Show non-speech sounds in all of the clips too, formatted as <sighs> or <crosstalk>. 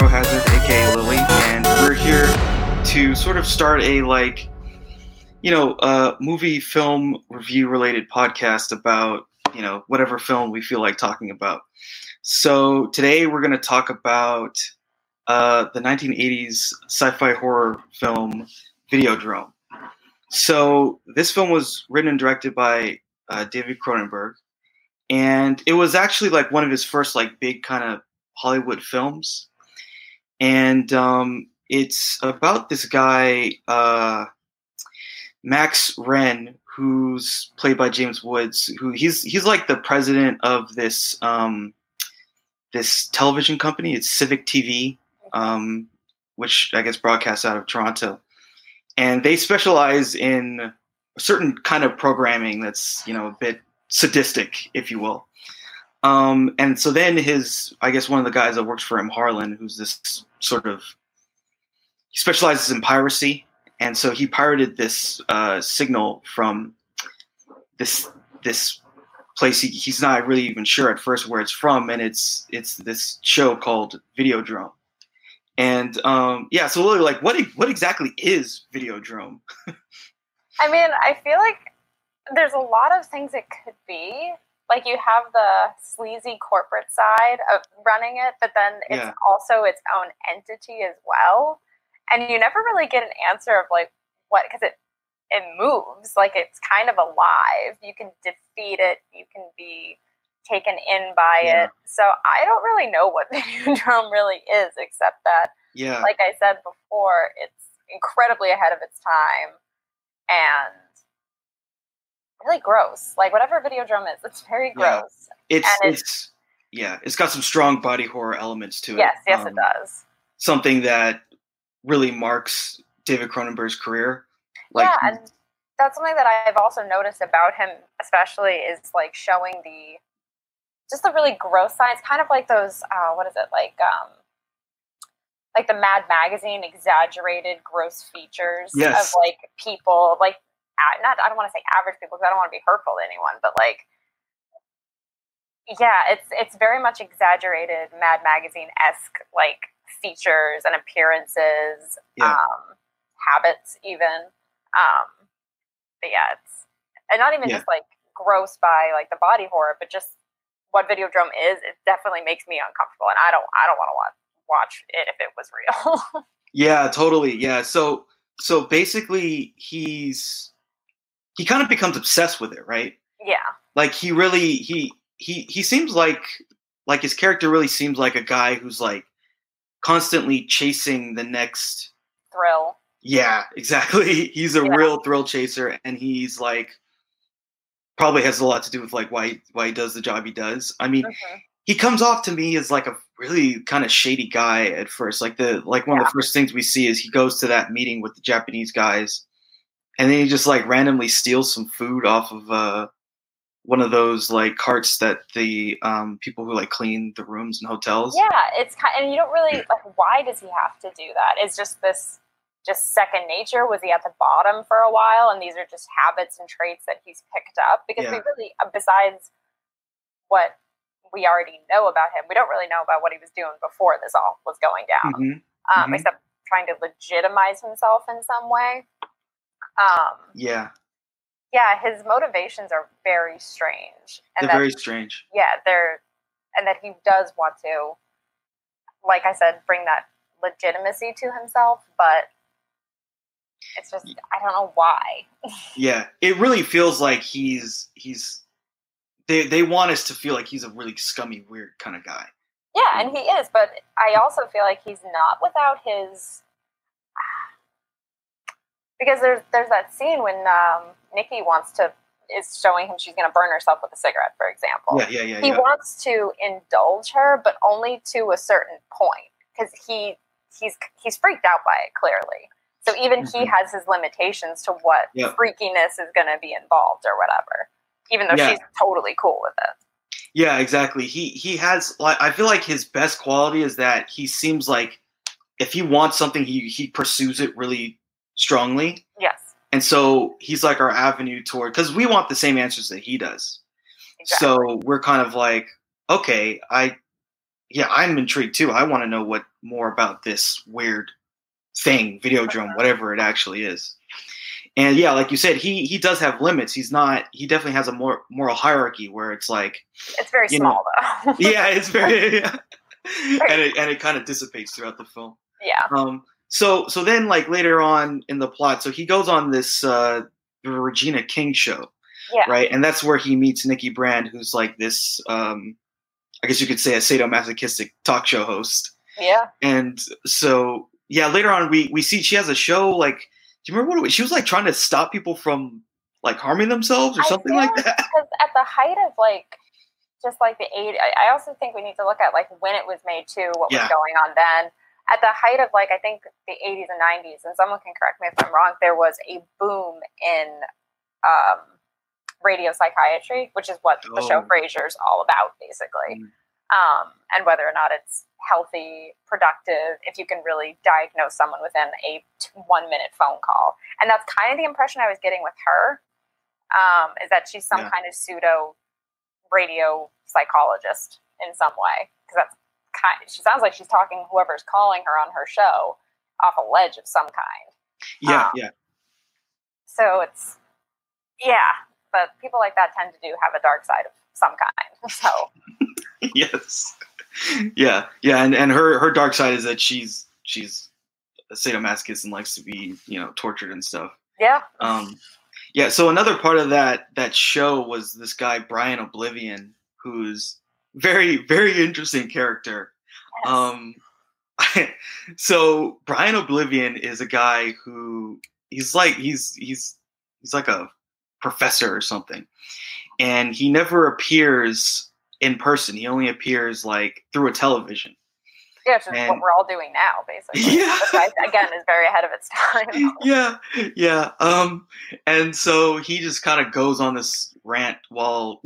Hazard, aka Lily, and we're here to sort of start a like, you know, uh, movie film review related podcast about you know whatever film we feel like talking about. So today we're going to talk about uh, the 1980s sci-fi horror film Videodrome. So this film was written and directed by uh, David Cronenberg, and it was actually like one of his first like big kind of Hollywood films. And um, it's about this guy uh, Max Renn, who's played by James Woods. Who he's he's like the president of this um, this television company. It's Civic TV, um, which I guess broadcasts out of Toronto and they specialize in a certain kind of programming that's you know a bit sadistic, if you will. Um, and so then his, I guess one of the guys that works for him, Harlan, who's this sort of, he specializes in piracy, and so he pirated this uh, signal from this this place. He, he's not really even sure at first where it's from, and it's it's this show called Videodrome. And um, yeah, so Lily, like, what what exactly is Videodrome? <laughs> I mean, I feel like there's a lot of things it could be. Like you have the sleazy corporate side of running it, but then it's Yeah. also its own entity as well. And you never really get an answer of like what because it it moves like it's kind of alive. You can defeat it. You can be taken in by Yeah. it. So I don't really know what <laughs> Videodrome really is, except that Yeah, like I said before, it's incredibly ahead of its time and really gross. Like whatever Videodrome is, it's very Yeah. gross. it's and it's yeah, it's got some strong body horror elements to it. Yes, yes, it Um, does. Something that really marks David Cronenberg's career. Like, yeah, and that's something that I've also noticed about him, especially is like showing the just the really gross signs, kind of like those. Uh, what is it like? Um, like the Mad Magazine exaggerated gross features Yes. of like people, like not. I don't want to say average people because I don't want to be hurtful to anyone, but like. Yeah, it's it's very much exaggerated Mad Magazine esque like features and appearances, Yeah. um, habits even. Um, but yeah, it's and not even Yeah. just like gross by like the body horror, but just what Videodrome is. It definitely makes me uncomfortable, and I don't I don't want to watch watch it if it was real. <laughs> Yeah, totally. Yeah. So so basically he's he kind of becomes obsessed with it, right? yeah, Like he really he he he seems like like his character really seems like a guy who's like constantly chasing the next thrill. yeah, exactly. <laughs> He's a Yeah. real thrill chaser and he's like probably has a lot to do with like why why he does the job he does. I mean, Mhm. he comes off to me as like a really kind of shady guy at first. Like the like one of the first things we see is he goes to that meeting with the Japanese guys, and then he just like randomly steals some food off of uh, one of those like carts that the um, people who like clean the rooms in hotels. Yeah, it's kind, and you don't really like. Why does he have to do that? It's just this just second nature? Was he at the bottom for a while, and these are just habits and traits that he's picked up? Because we really, uh, besides what we already know about him, we don't really know about what he was doing before this all was going down. Mhm. Um, Mhm. Except trying to legitimize himself in some way. Um, Yeah, yeah, his motivations are very strange, and they're that very strange. yeah, they're and that he does want to, like I said, bring that legitimacy to himself, but it's just I don't know why. <laughs> Yeah, it really feels like he's he's they they want us to feel like he's a really scummy, weird kind of guy. Yeah, and he is, but I also feel like he's not without his because there's there's that scene when um, Nikki wants to is showing him she's going to burn herself with a cigarette, for example. Yeah, yeah, yeah, he yeah. wants to indulge her, but only to a certain point because he he's he's freaked out by it clearly. So even he Mhm. has his limitations to what Yeah. freakiness is going to be involved or whatever. Even though Yeah. she's totally cool with it. Yeah, exactly. He he has like I feel like his best quality is that he seems like if he wants something he he pursues it really strongly. Yes, And so he's like our avenue toward cuz we want the same answers that he does. exactly. So we're kind of like okay, I yeah, I'm intrigued too. I want to know what more about this weird thing, Videodrome, whatever it actually is. And yeah, like you said, he he does have limits. He's not. He definitely has a more moral hierarchy where it's like it's very small know, though. <laughs> yeah, it's very, <laughs> yeah. <laughs> and it and it kind of dissipates throughout the film. Yeah. Um. So so then like later on in the plot, so he goes on this uh Regina King show. Yeah. Right, and that's where he meets Nikki Brand, who's like this. um I guess you could say a sadomasochistic talk show host. Yeah. And so yeah, later on we we see she has a show like do you remember what it was? She was like trying to stop people from like harming themselves or something like that. <laughs> Because at the height of like just like the eight, I, I also think we need to look at like when it was made too, what yeah. was going on then. At the height of like I think the 80s and 90s, and someone can correct me if I'm wrong, there was a boom in um, radio psychiatry, which is what oh. the show oh. is all about, basically. Mm. Um, and whether or not it's healthy, productive, if you can really diagnose someone within a one minute phone call. And that's kind of the impression I was getting with her um, is that she's some yeah. kind of pseudo radio psychologist in some way. Because that's kind she sounds like she's talking whoever's calling her on her show off a ledge of some kind. Yeah, um, yeah. So it's, yeah, but people like that tend to do have a dark side of some kind. <laughs> So, <laughs> yes yeah, yeah, and, and her her dark side is that she's she's a sadomasochist and likes to be you know tortured and stuff. Yeah. Um, yeah. So another part of that that show was this guy Brian O'Blivion, who's very very interesting character. Yes. Um, <laughs> so Brian O'Blivion is a guy who he's like he's he's he's like a professor or something, and he never appears in person. He only appears like through a television. Yeah, which is and, what we're all doing now, basically. <laughs> Yeah. Again is very ahead of its time. <laughs> yeah, yeah. Um, and so he just kind of goes on this rant while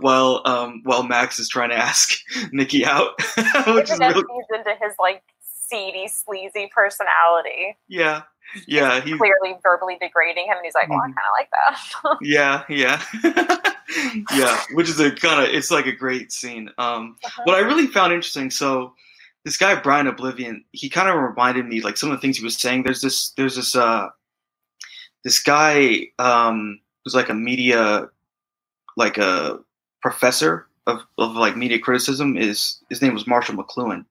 while um while Max is trying to ask <laughs> Nikki out, <laughs> which is really... feeds into his like seedy, sleazy personality. Yeah, yeah. He's clearly verbally degrading him, and he's like, "Well, I mm-hmm. kind of like that." <laughs> yeah, yeah yeah, which is a kind of it's like a great scene. Um, uh-huh. What I really found interesting, so this guy Brian O'Blivion, he kind of reminded me like some of the things he was saying. There's this there's this uh this guy um who's like a media like a professor of, of like media criticism is his name was Marshall McLuhan.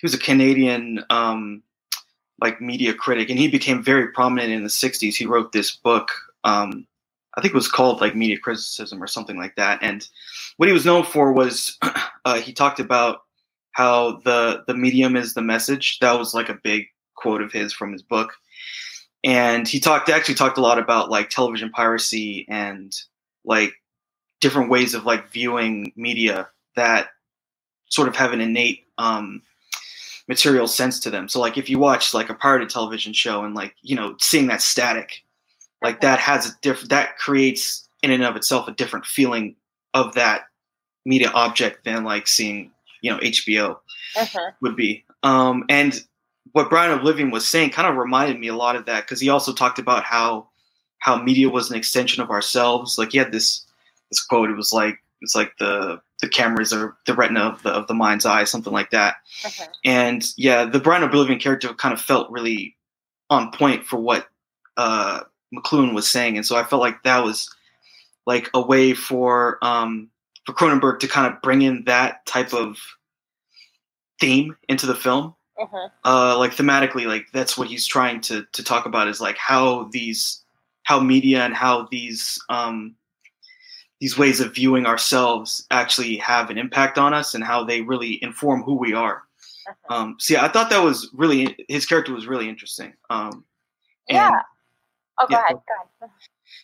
He was a Canadian um like media critic and he became very prominent in the 60s. He wrote this book um I think it was called like media criticism or something like that. And what he was known for was <clears throat> uh, he talked about how the the medium is the message. That was like a big quote of his from his book. And he talked actually talked a lot about like television piracy and like different ways of like viewing media that sort of have an innate um, material sense to them. So like if you watch like a pirated television show and like you know seeing that static like that has a different that creates in and of itself a different feeling of that media object than like seeing you know HBO uh-huh. would be. Um, and what Brian O'Blivion was saying kind of reminded me a lot of that because he also talked about how how media was an extension of ourselves. Like he had this this quote. It was like it's like the the cameras are the retina of the of the mind's eye, something like that. Uh-huh. And yeah, the Brian O'Blivion character kind of felt really on point for what uh, McLuhan was saying, and so I felt like that was like a way for um, for Cronenberg to kind of bring in that type of theme into the film. Uh-huh. Uh, like thematically, like that's what he's trying to to talk about is like how these how media and how these um, these ways of viewing ourselves actually have an impact on us and how they really inform who we are. Uh-huh. Um, so yeah, I thought that was really his character was really interesting. Um, yeah, Oh, go yeah. ahead. Go ahead.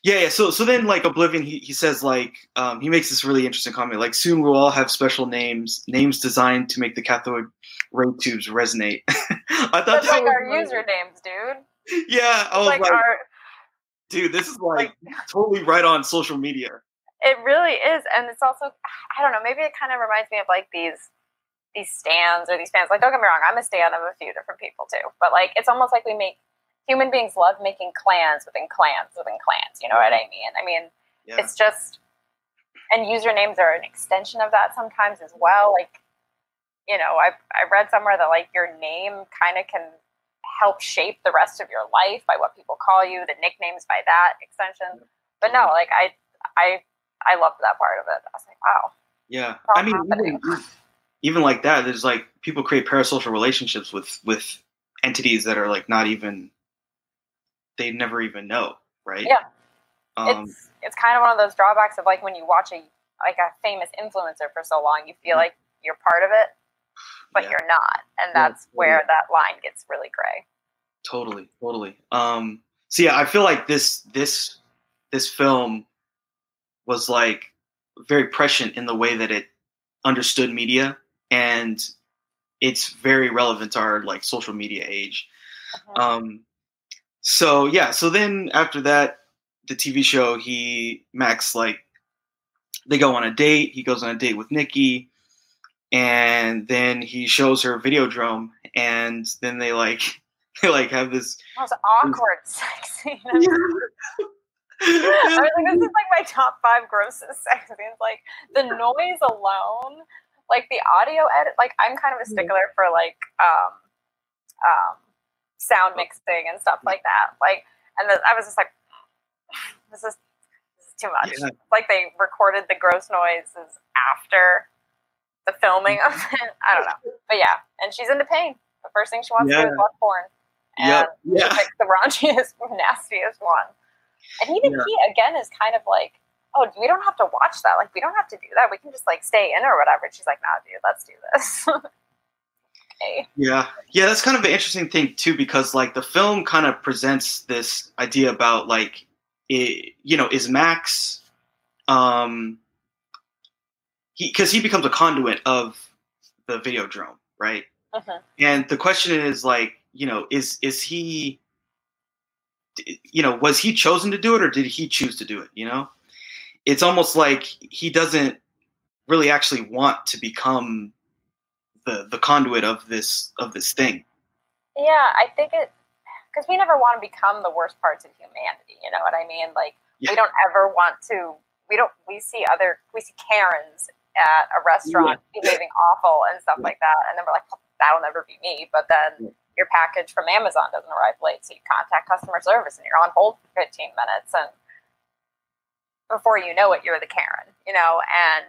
Yeah, yeah. So, so then, like O'Blivion, he, he says like um, he makes this really interesting comment. Like, soon we'll all have special names, names designed to make the cathode ray tubes resonate. <laughs> I thought That's that like our really... usernames, dude. Yeah, I was like, like our... dude, this is <laughs> like, like totally right on social media. It really is, and it's also I don't know. Maybe it kind of reminds me of like these these stands or these fans. Like, don't get me wrong, I'm a stand of a few different people too, but like it's almost like we make human beings love making clans within clans within clans. You know what I mean? I mean, yeah. it's just and usernames are an extension of that sometimes as well. Like, you know, I I read somewhere that like your name kind of can help shape the rest of your life by what people call you, the nicknames by that extension. But no, like I I I loved that part of it. I was like, wow. Yeah, I mean, even, even like that, there's like people create parasocial relationships with with entities that are like not even they never even know, right? Yeah. Um, it's it's kind of one of those drawbacks of like when you watch a like a famous influencer for so long, you feel mm-hmm. like you're part of it, but yeah. you're not, and that's yeah, where that line gets really gray. Totally, totally. Um, so yeah, I feel like this this this film was like very prescient in the way that it understood media and it's very relevant to our like social media age. Uh-huh. Um, so yeah, so then after that, the TV show, he Max like they go on a date. He goes on a date with Nikki, and then he shows her Videodrome, and then they like <laughs> they like have this. Awkward <laughs> sex scene. <laughs> I was like, this is like my top five grossest <laughs> sex scenes. Like the noise alone, like the audio edit. Like I'm kind of a stickler for like um, um, sound mixing and stuff like that. Like, and the, I was just like, <sighs> this is this is too much. Yeah. Like they recorded the gross noises after the filming of it. I don't know, but yeah, and she's into pain. The first thing she wants yeah. to do is watch porn, and yep. yeah. picks the <laughs> raunchiest, nastiest one. And even yeah. he again is kind of like, oh, we don't have to watch that. Like we don't have to do that. We can just like stay in or whatever. And she's like, nah, dude, let's do this. <laughs> okay. Yeah, yeah, that's kind of an interesting thing too, because like the film kind of presents this idea about like, it, you know, is Max, um, he because he becomes a conduit of the Videodrome, right? Uh-huh. And the question is like, you know, is is he you know, was he chosen to do it or did he choose to do it? You know, it's almost like he doesn't really actually want to become the the conduit of this of this thing. Yeah, I think it because we never want to become the worst parts of humanity. You know what I mean? Like yeah. we don't ever want to. We don't. We see other. We see Karens at a restaurant yeah. behaving awful and stuff yeah. like that, and then we're like, that'll never be me. But then your package from Amazon doesn't arrive late, so you contact customer service and you're on hold for 15 minutes, and before you know it, you're the Karen, you know. And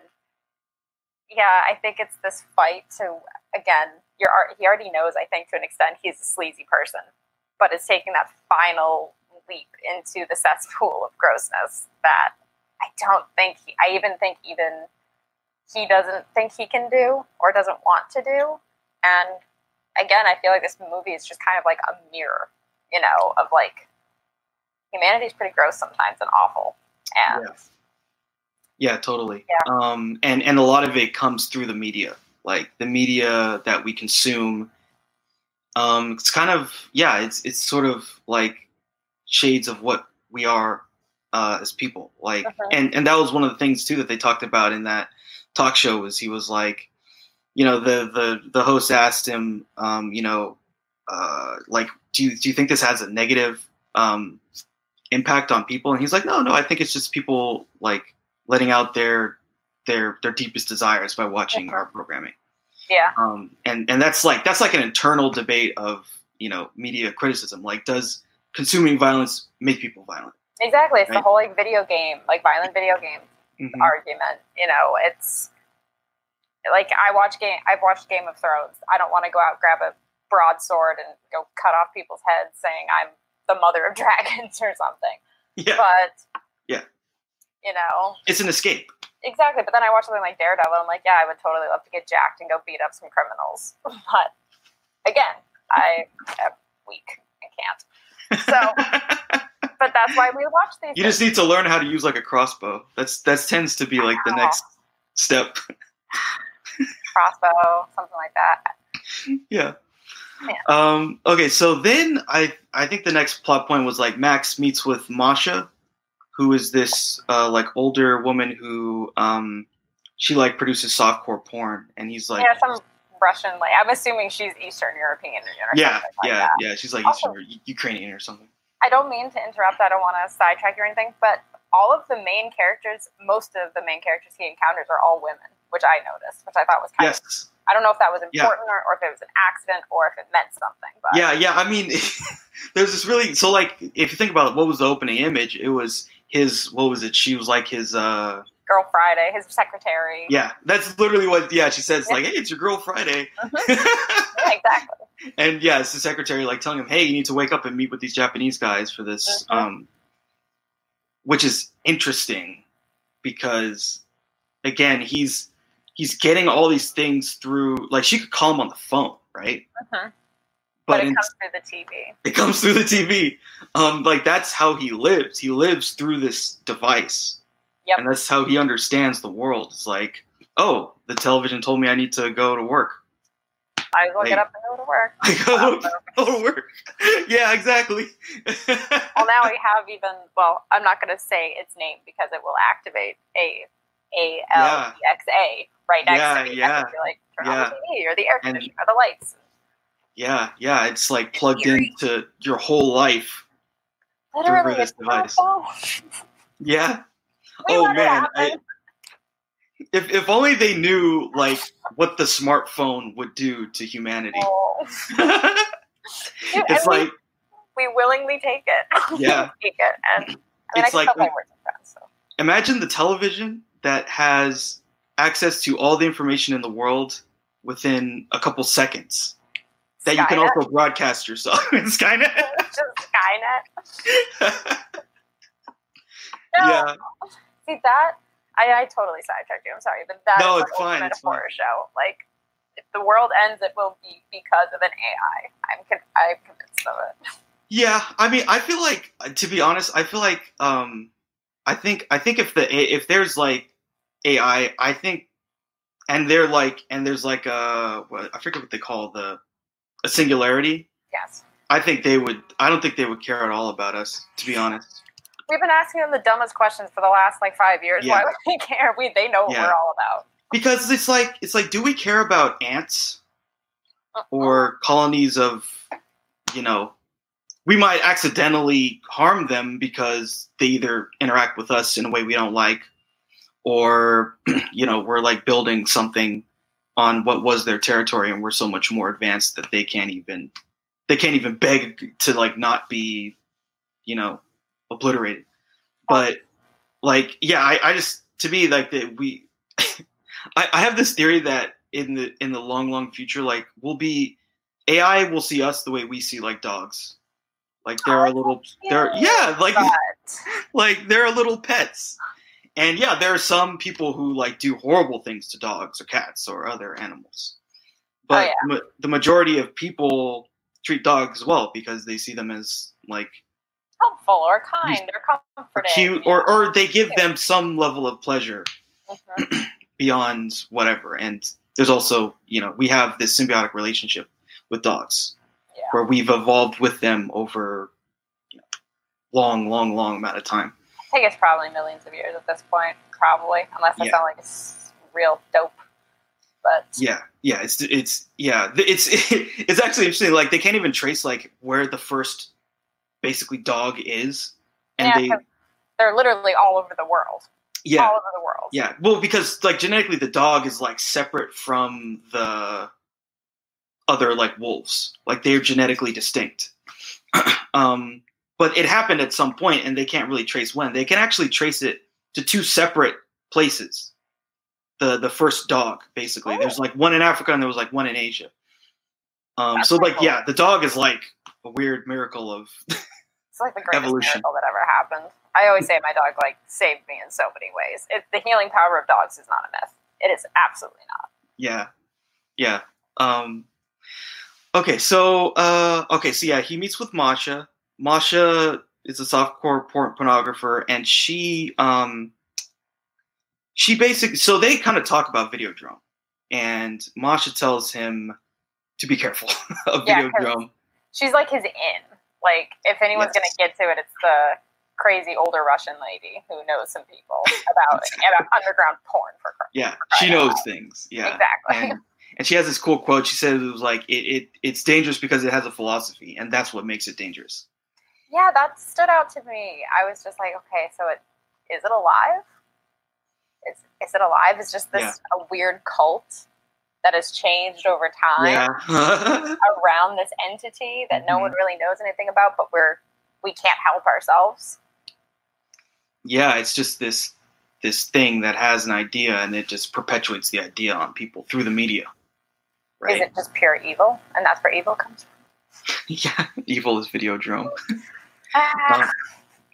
yeah, I think it's this fight to again, you're he already knows. I think to an extent, he's a sleazy person, but it's taking that final leap into the cesspool of grossness that I don't think he, I even think even he doesn't think he can do or doesn't want to do. And again, I feel like this movie is just kind of like a mirror, you know, of like humanity is pretty gross sometimes and awful. And yeah, yeah totally. Yeah. Um, and and a lot of it comes through the media, like the media that we consume. Um, it's kind of yeah, it's it's sort of like shades of what we are uh, as people. Like, uh-huh. and and that was one of the things too that they talked about in that talk show was he was like you know, the the the host asked him, um, you know, uh, like, do you do you think this has a negative um, impact on people? And he's like, no, no, I think it's just people like letting out their their their deepest desires by watching our programming. Yeah. Um, and and that's like that's like an internal debate of you know media criticism. Like, does consuming violence make people violent? Exactly. It's right? the whole like video game, like violent video game mm-hmm. argument. You know, it's like I watch game. I've watched Game of Thrones. I don't want to go out grab a broadsword and go cut off people's heads, saying I'm the mother of <laughs> dragons or something. Yeah. But yeah, you know, it's an escape. Exactly. But then I watch something like Daredevil. I'm like, yeah, I would totally love to get jacked and go beat up some criminals. <laughs> But again, I am weak and can't. So. <laughs> but that's why we watch these. You things. just need to learn how to use like a crossbow. That's that tends to be like the next step crossbow, something like that. Yeah. yeah. Um, okay, so then I I think the next plot point was like Max meets with Masha, who is this uh, like older woman who um, she like produces softcore porn, and he's like yeah some Russian like I'm assuming she's Eastern European or yeah like yeah that. yeah she's like also, Eastern Ukrainian or something. I don't mean to interrupt. I don't want to sidetrack you or anything, but all of the main characters, most of the main characters he encounters are all women, which I noticed, which I thought was kind yes. of. I don't know if that was Yeah. important or, or if it was an accident or if it meant something. But Yeah, yeah. I mean, <laughs> there's this really so like if you think about it, what was the opening image, it was his. What was it? She was like his. uh Girl Friday, his secretary. Yeah, that's literally what. Yeah, she says like, "Hey, it's your girl Friday," <laughs> Yeah, exactly. and yeah, it's the secretary like telling him, "Hey, you need to wake up and meet with these Japanese guys for this," Mhm. um, which is interesting because again, he's he's getting all these things through. Like she could call him on the phone, right? Mhm. But, But, it in- comes through the TV. it comes through the TV. Um, like that's how he lives. He lives through this device, Yep. and that's how he understands the world. It's like, oh, the television told me I need to go to work. I will Hey. get up and go to work. <laughs> I go, Wow. <laughs> go to work. yeah, exactly. <laughs> well, now we have even. Well, I'm not going to say its name because it will activate a A L E X A right next Yeah, to me. yeah, you're like turn yeah. on the TV or the air conditioner or the lights. yeah, yeah. It's like plugged Eerie. into your whole life. Literally, this device. Yeah. <laughs> We oh man, I, if if only they knew like what the smartphone would do to humanity. Oh. Dude, <laughs> it's and we- like we willingly take it. <laughs> Yeah. Take it, and I mean, It's can like tell we- my friends. So. imagine the television that has access to all the information in the world within a couple seconds that you can also broadcast yourself <laughs> in Skynet. Skynet. <laughs> No, yeah, see that I, I totally sidetracked you. I'm sorry, but that No, is it's fine, it's fine. horror show. Like, if the world ends, it will be because of an AI. I'm con- I'm convinced of it. yeah. I mean, I feel like, to be honest, I feel like, um, I think, I think if the if there's like AI, I think, and they're like, and there's like a, what, I forget what they call the, a singularity. Yes, I think they would. I don't think they would care at all about us, to be honest. we've been asking them the dumbest questions for the last like five years. Yeah. Why would they care? We they know what Yeah. we're all about. because it's like it's like do we care about ants Uh-uh. or colonies of you know we might accidentally harm them because they either interact with us in a way we don't like or <clears throat> you know we're like building something on what was their territory and we're so much more advanced that they can't even they can't even beg to like not be you know obliterated. But like yeah i, I just to me like that we <laughs> I, I have this theory that in the in the long long future like we'll be ai will see us the way we see like dogs. Like they're I a little they're oh, yeah like But <laughs> like they're little pets and yeah there are some people who like do horrible things to dogs or cats or other animals but yeah. ma- the majority of people treat dogs well because they see them as like helpful or kind or comforting. cute or or they give them some level of pleasure Mhm. <clears throat> beyond whatever and there's also you know we have this symbiotic relationship with dogs Yeah. where we've evolved with them over you know, long long long amount of time think it's probably millions of years at this point, probably, unless I Yeah. sound like it's real dope. But Yeah, yeah, it's it's yeah, it's <laughs> it's actually interesting. Like they can't even trace like where the first basically dog is, and Yeah, they they're literally all over the world. yeah All over the world. yeah well because like genetically the dog is like separate from the other like wolves like they're genetically distinct. <clears throat> um, but it happened at some point, and they can't really trace when. They can actually trace it to two separate places. The the first dog basically. There's like one in Africa and there was like one in Asia. Um, That's so like cool. yeah, the dog is like a weird miracle of It's like the greatest Evolution. miracle that ever happened. I always say my dog like saved me in so many ways. It, the healing power of dogs is not a myth. It is absolutely not. yeah, yeah. Um, okay, so uh, okay, so yeah, he meets with Masha. Masha is a softcore porn pornographer, and she um, she basically so they kind of talk about Videodrome, and Masha tells him to be careful <laughs> of Yeah, Videodrome. She's like his in. Like if anyone's Yes. gonna get to it, it's the crazy older Russian lady who knows some people about <laughs> about underground porn for. Yeah, she crying out knows things. Yeah, Exactly. and and she has this cool quote. She said it was like it, it it's dangerous because it has a philosophy, and that's what makes it dangerous. Yeah, that stood out to me. I was just like, okay, so it is it alive? Is is it alive? Is just this Yeah. a weird cult that has changed over time Yeah. <laughs> around this entity that no Mhm. one really knows anything about, but we're we can't help ourselves. yeah, it's just this this thing that has an idea and it just perpetuates the idea on people through the media. Is it just pure evil? And that's where evil comes from. <laughs> yeah. Evil is video Videodrome. <laughs> Ah, Um,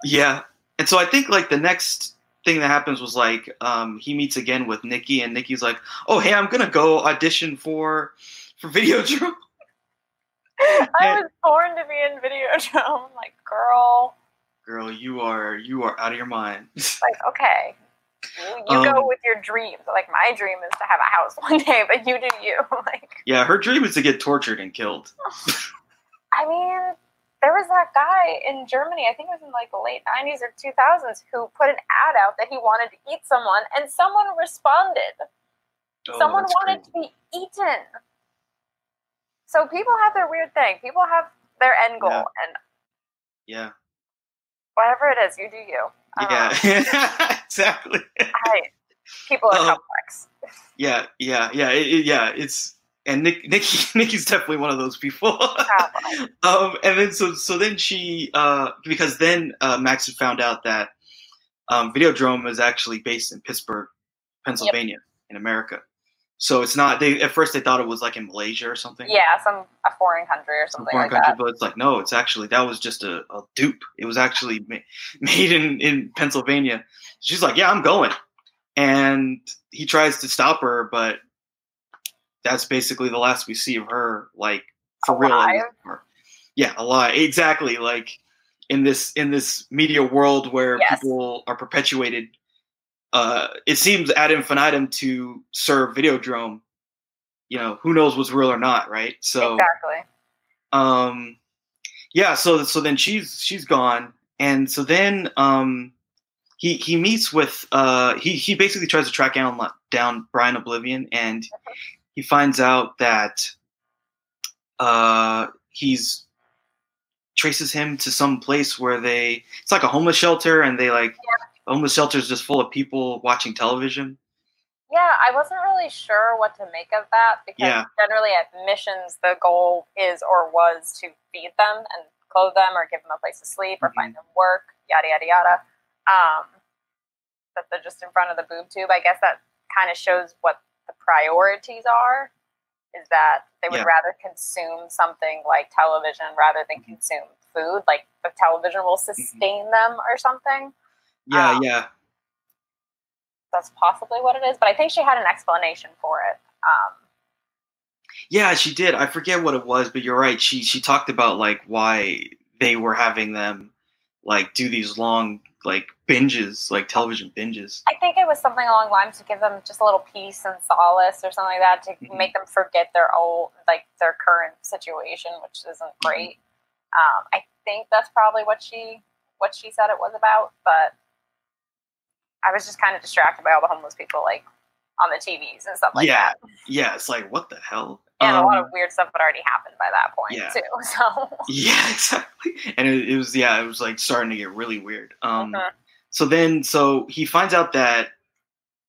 yeah. And so I think like the next thing that happens was like um, he meets again with Nikki and Nikki's like, "Oh, hey, I'm going to go audition for for Video <laughs> Videodrome." I was born to be in Videodrome. <laughs> I'm like, girl, Girl, you are you are out of your mind. <laughs> like, okay. You, you go Um, with your dreams. Like my dream is to have a house one day, but you do you. like yeah, her dream is to get tortured and killed. I mean, there was that guy in Germany, I think it was in like the late 90s or 2000s, who put an ad out that he wanted to eat someone, and someone responded. Oh, someone wanted to be eaten. So people have their weird thing. People have their end goal, Yeah. and Yeah. whatever it is, you do you. Um, Yeah. <laughs> exactly. I, people are Oh. complex. Yeah, yeah, yeah, it, it- yeah. It's and Nick, Nikki, <laughs> Nikki's definitely one of those people. <laughs> Um, and then so so then she uh, because then uh, Max had found out that um, Videodrome is actually based in Pittsburgh, Pennsylvania, in America. So it's not. They at first they thought it was like in Malaysia or something. Yeah, some a foreign country or some something foreign like country, that. but it's like no, it's actually that was just a, a dupe. It was actually ma- made in in Pennsylvania. She's like, yeah, I'm going, and he tries to stop her, but that's basically the last we see of her, like for real. Alive? Or- Yeah, alive. Exactly. Like in this in this media world where Yes. people are perpetuated. Uh, it seems ad infinitum to serve Videodrome. You know, who knows what's real or not, right? So exactly. um yeah so so then she's she's gone and so then um he he meets with uh he he basically tries to track down down Brian O'Blivion and <laughs> he finds out that uh he's traces him to some place where they it's like a homeless shelter and they like the homeless shelter is just full of people watching television Yeah, I wasn't really sure what to make of that because Yeah. generally at missions the goal is or was to feed them and clothe them or give them a place to sleep or Mm-hmm. find them work, yada yada yada. Um, but they're just in front of the boob tube. I guess that kind of shows what the priorities are. Is that they would Yeah. rather consume something like television rather than Mhm. consume food, like the television will sustain them or something. yeah Um, yeah That's possibly what it is, but I think she had an explanation for it. Um, Yeah, she did. I forget what it was, but you're right. She she talked about like why they were having them like do these long like binges, like television binges. I think it was something along the lines to give them just a little peace and solace or something like that to Mhm. make them forget their old like their current situation, which isn't great. Um, I think that's probably what she what she said it was about, but I was just kind of distracted by all the homeless people like on the TVs and stuff like yeah, that. yeah. It's like what the hell? And a lot Um, of weird stuff had already happened by that point yeah. too. <laughs> So Yeah, <laughs> exactly. And it, it was yeah, it was like starting to get really weird. Um, Mhm. so then so he finds out that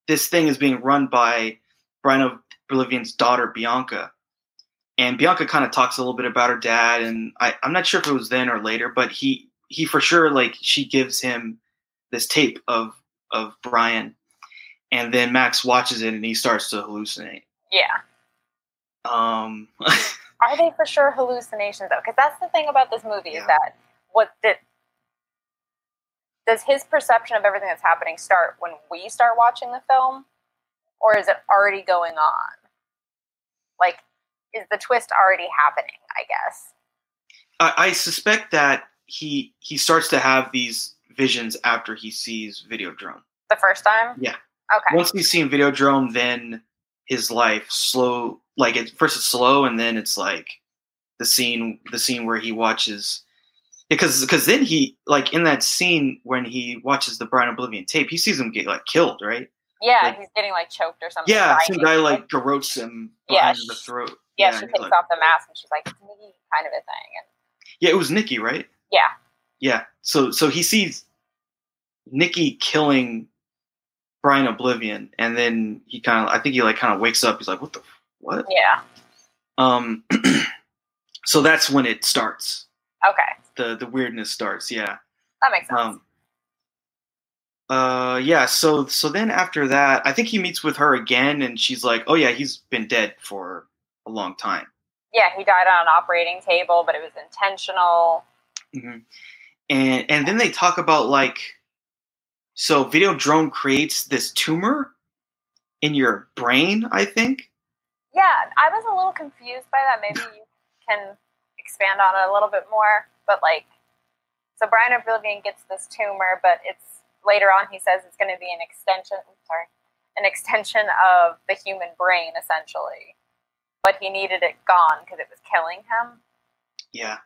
this thing is being run by Brian O'Blivion's daughter Bianca. And Bianca kind of talks a little bit about her dad, and I, I'm not sure if it was then or later, but he he for sure like she gives him this tape of of Brian, and then Max watches it and he starts to hallucinate. yeah. Um, <laughs> Are they for sure hallucinations though? Because that's the thing about this movie Yeah. is that what did does his perception of everything that's happening start when we start watching the film, or is it already going on? Like, is the twist already happening? I guess. I, I suspect that he he starts to have these visions after he sees Videodrome. The first time. Yeah. Okay. Once he's seen Videodrome, then his life slow like at first it's slow and then it's like the scene the scene where he watches because because then he like in that scene when he watches the Brian O'Blivion tape, he sees him get like killed, right? yeah, like- he's getting like choked or something. Yeah, some guy like <laughs> garrotes him Yeah, behind the throat. Yeah, and she takes like- off the mask and she's like, "It's me," kind of a thing. And Yeah, it was Nikki, right? Yeah. Yeah. So so he sees Nikki killing Brian O'Blivion, and then he kind of I think he like kind of wakes up. He's like, "What the what?" Yeah. Um, <clears throat> so that's when it starts. Okay. The the weirdness starts. Yeah. That makes sense. Um, uh, yeah. So so then after that, I think he meets with her again, and she's like, "Oh yeah, he's been dead for a long time." yeah, he died on an operating table, but it was intentional. hmm And and then they talk about like, so Videodrome creates this tumor in your brain. I think. Yeah, I was a little confused by that. Maybe you can expand on it a little bit more. But like, so Brian O'Blivion gets this tumor, but it's later on he says it's going to be an extension. Sorry, an extension of the human brain, essentially. But he needed it gone because it was killing him. Yeah.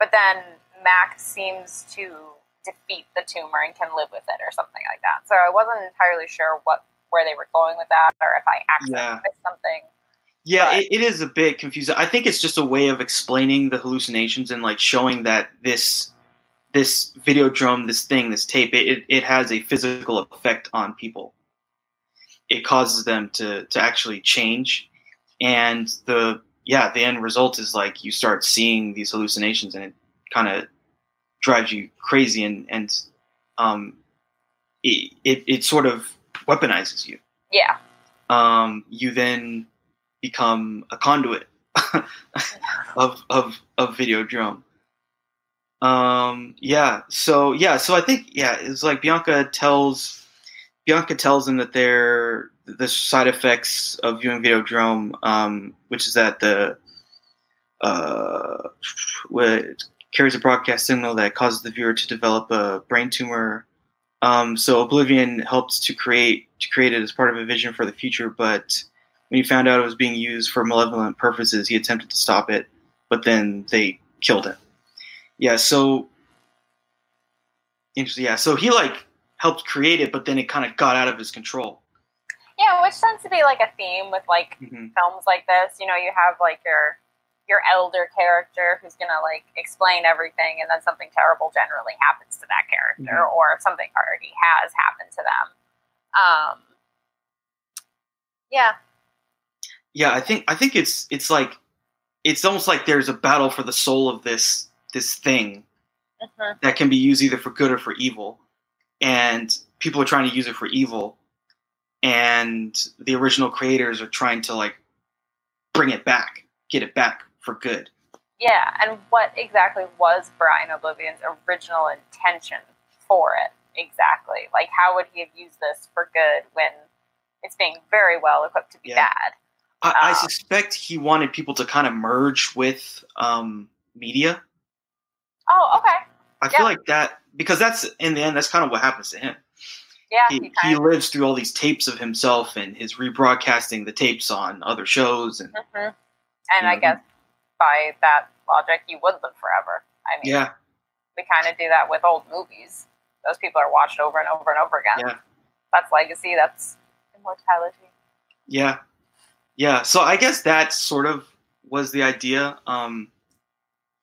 But then Max seems to defeat the tumor and can live with it, or something like that. So I wasn't entirely sure what where they were going with that, or if I accidentally Yeah. missed something. Yeah, it, it is a bit confusing. I think it's just a way of explaining the hallucinations and like showing that this this Videodrome, this thing, this tape, it, it, it has a physical effect on people. It causes them to to actually change, and the yeah, the end result is like you start seeing these hallucinations, and it kind of drives you crazy, and and um, it, it it sort of weaponizes you Yeah, um, you then become a conduit <laughs> of of of Videodrome. Um, yeah. So yeah. So I think yeah, it's like Bianca tells Bianca tells them that they're the side effects of viewing Videodrome, um, which is that the uh, what carries a broadcast signal that causes the viewer to develop a brain tumor. Um, so O'Blivion helped to create to create it as part of a vision for the future, but when he found out it was being used for malevolent purposes, he attempted to stop it, but then they killed him. Yeah, so interesting. Yeah, so he like helped create it, but then it kind of got out of his control. yeah, which tends to be like a theme with like hmm films like this. You know, you have like your your elder character who's gonna like explain everything, and then something terrible generally happens to that character, Mhm. or something already has happened to them. Um, yeah, Yeah, I think I think it's it's like it's almost like there's a battle for the soul of this this thing hmm that can be used either for good or for evil, and people are trying to use it for evil, and the original creators are trying to like bring it back, get it back for good. yeah. And what exactly was Brian O'Blivion's original intention for it? Exactly, like how would he have used this for good when it's being very well equipped to be Yeah. bad? I, I Ah. suspect he wanted people to kind of merge with um, media. Oh, okay. I Yeah. feel like that because that's in the end that's kind of what happens to him. Yeah, He, he he lives through all these tapes of himself and his rebroadcasting the tapes on other shows and hmm And I Mhm. guess by that logic, you would live forever. I mean, yeah, we kind of do that with old movies. Those people are watched over and over and over again. Yeah. That's legacy. That's immortality. yeah, yeah. So I guess that sort of was the idea. Um,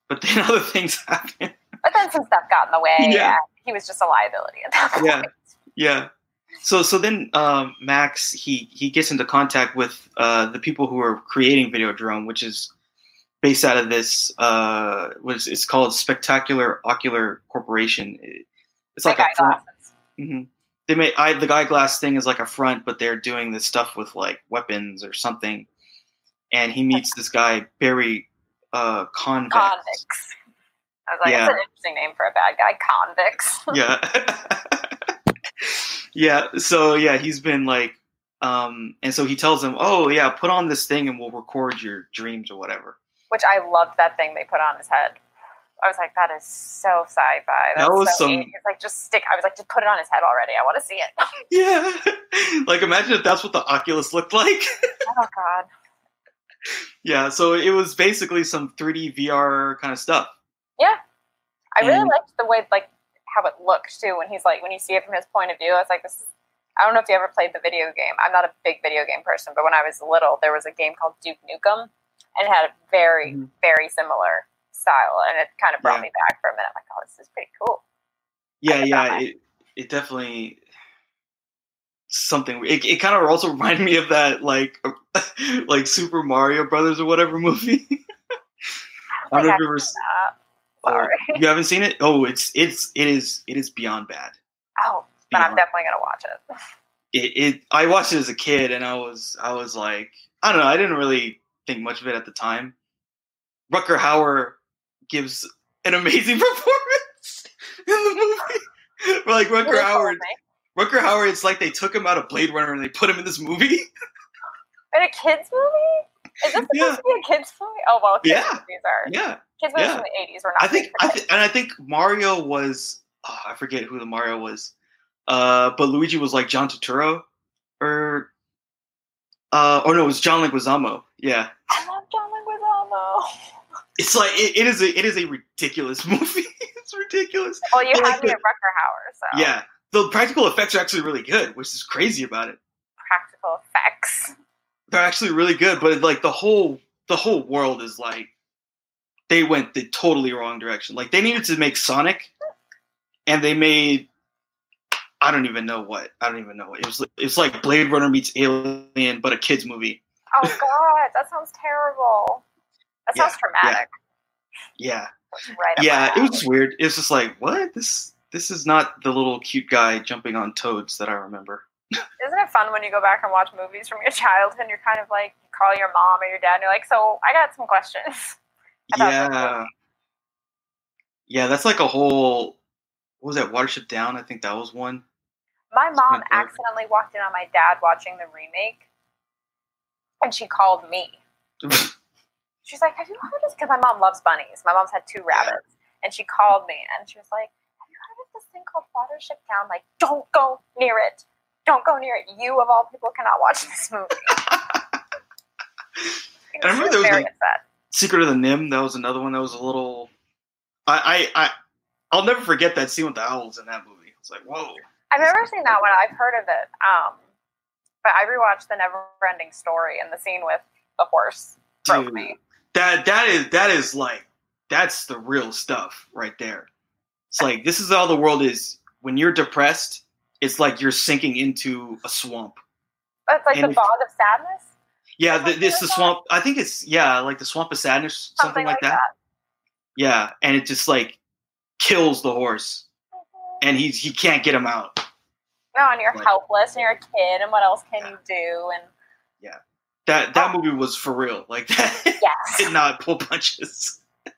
but then <laughs> other things happened. But then some stuff got in the way. Yeah. he was just a liability at that point. Yeah. Yeah. So so then um, Max he he gets into contact with uh, the people who are creating Videodrome, which is based out of this uh, what is it's called Spectacular Ocular Corporation. It's like a front. eyeglasses. hmm They made I, the glass thing is like a front, but they're doing this stuff with like weapons or something. And he meets this guy Barry uh, Convex. Convicts. I was like, Yeah. that's an interesting name for a bad guy. Convicts. <laughs> yeah yeah so yeah he's been like um and so he tells him oh yeah put on this thing and we'll record your dreams or whatever Which I loved that thing they put on his head. I was like, that is so sci-fi. That's That was so some- 80s. like just stick. I was like, just put it on his head already. I want to see it. <laughs> yeah <laughs> like imagine if that's what the oculus looked like <laughs> oh God. yeah so it was basically some 3d vr kind of stuff Yeah, I really And- liked the way like how it looked too when he's like when you see it from his point of view. I was like, this is. I don't know if you ever played the video game. I'm not a big video game person, but when I was little, there was a game called Duke Nukem, and had a very Mhm. very similar style, and it kind of brought Yeah. me back for a minute. I'm like, oh, this is pretty cool. yeah yeah it, it definitely something. It, it kind of also <laughs> reminded me of that like <laughs> like Super Mario Brothers or whatever <laughs> movie. I don't know if you ever. s- oh, Sorry. you haven't seen it? Oh, it's it's it is it is beyond bad. Oh, but I'm definitely gonna watch it. It, it I watched it as a kid and I was I was like I don't know I didn't really think much of it at the time. Rutger Hauer gives an amazing <laughs> performance in the movie. <laughs> like Rucker You Howard, me. Rucker Howard, it's like they took him out of Blade Runner and they put him in this movie. <laughs> In a kids movie? Is this supposed Yeah. to be a kids movie? Oh well, kids Yeah. movies are yeah, kids movies yeah. from the eighties were not. I think I th- and I think Mario was oh, I forget who the Mario was, uh, but Luigi was like John Turturro, or uh, or no, it was John Leguizamo. Yeah, I love John Leguizamo. it's like it, it is a it is a ridiculous <laughs> movie. it's ridiculous. Well, you But, like, had me the- at Rutger Hauer, so Yeah, the practical effects are actually really good, which is crazy about it. practical effects. They're actually really good, but like the whole the whole world is like they went the totally wrong direction. Like they needed to make Sonic, and they made I don't even know what I don't even know what it was. It's like Blade Runner meets Alien, but a kids movie. Oh God, that sounds terrible. That Yeah, sounds traumatic. Yeah, That's right. yeah, it was weird. It was just like what this this is not the little cute guy jumping on toads that I remember. <laughs> Isn't it fun when you go back and watch movies from your <laughs> childhood? and You're kind of like you call your mom or your dad, and you're like, "So I got some questions." <laughs> Yeah, yeah, that's like a whole. What was that? Watership Down. I think that was one. My mom like accidentally walked in on my dad watching the remake, and she called me. <laughs> She's like, "Have you heard of this?" Because my mom loves bunnies. My mom's had two rabbits, and she called me, and she was like, "Have you heard of this thing called Watership Down?" Like, don't go near it. Don't go near it. You of all people cannot watch this movie. <laughs> I remember there was upset. Secret of the NIMH. That was another one that was a little. I I I I'll never forget that scene with the owls in that movie. It's like whoa. I've never seen that one. I've heard of it. Um, but I rewatched the Never-Ending Story, and the scene with the horse broke Dude, me. that that is that is like that's the real stuff right there. It's like this is how the world is when you're depressed. It's like you're sinking into a swamp. It's like And the if- bog of sadness, Yeah, the, this like the that? swamp. I think it's yeah, like the swamp of sadness, something, something, like, that. Yeah, and it just like kills the horse, and he's he can't get him out. No, and you're Like- helpless, and you're a kid, and what else can you do? And yeah, That that Oh. movie was for real. Like <laughs> that yes, did not pull punches. Yeah,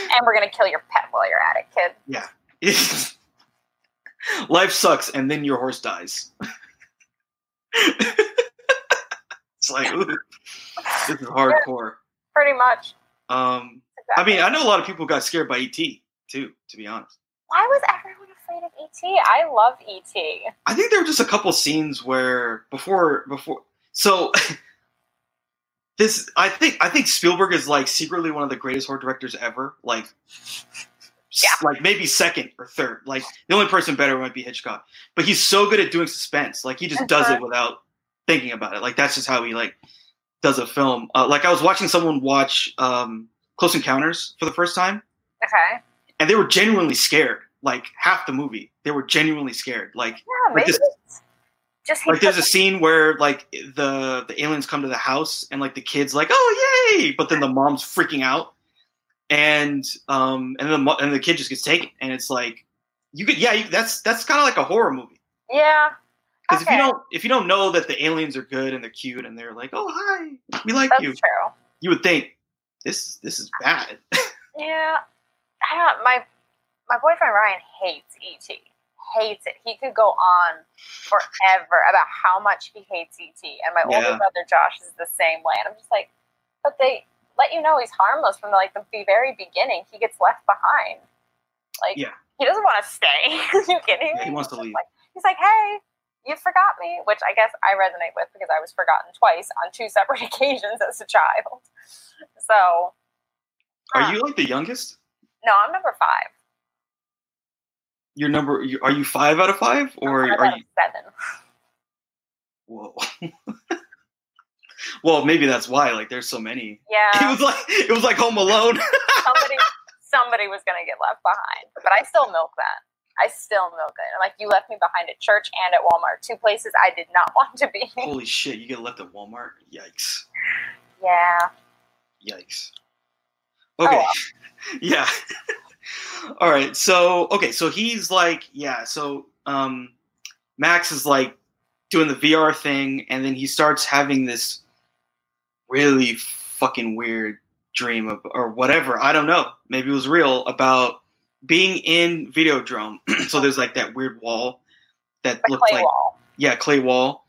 and we're gonna kill your pet while you're at it, kid. Yeah, <laughs> life sucks, and then your horse dies. <laughs> it's like ooh, this is hardcore. Pretty much. Um, I mean, I know a lot of people got scared by ET too. To be honest, why was everyone afraid of ET? I love ET. I think there were just a couple scenes where before before so. <laughs> This I think I think Spielberg is like secretly one of the greatest horror directors ever. Like, Yeah. like maybe second or third. Like the only person better might be Hitchcock. But he's so good at doing suspense. Like he just does it without thinking about it. Like that's just how he like does a film. Uh, like I was watching someone watch um, Close Encounters for the first time, Okay. and they were genuinely scared. Like half the movie, they were genuinely scared. Like Yeah, Like this- just like there's a scene where like the the aliens come to the house and like the kids like oh yay but then the mom's freaking out and um and the and the kid just gets taken and it's like you could yeah you, that's that's kind of like a horror movie yeah. because if you don't if you don't know that the aliens are good and they're cute and they're like oh hi we like That's you true. you would think this this is bad <laughs> Yeah, I don't. My my boyfriend Ryan hates ET. Hates it. He could go on forever about how much he hates ET. And my older brother Josh is the same way. And I'm just like, but they let you know he's harmless from the, like the very beginning. He gets left behind. Like Yeah. he doesn't want to stay. <laughs> You kidding? Yeah, he wants to leave. Like, he's like, hey. You forgot me, which I guess I resonate with because I was forgotten twice on two separate <laughs> occasions as a child. So, are you um like the youngest No, I'm number five. Your number are you five out of five or I'm are you seven. whoa <laughs> well maybe that's why like there's so many yeah <laughs> it was like it was like home alone <laughs> somebody somebody was gonna get left behind, but I still milk that. I still milk it. I'm like, you left me behind at church and at Walmart, two places I did not want to be. Holy shit! You get left at Walmart. Yikes! Yeah. Yikes. Okay. Oh, well. yeah. <laughs> All right. So okay. So he's like, yeah. So um, Max is like doing the VR thing, and then he starts having this really fucking weird dream of, or whatever. I don't know. Maybe it was real about being in Videodrome. <clears throat> so there's like that weird wall that The looks clay like wall. yeah clay wall,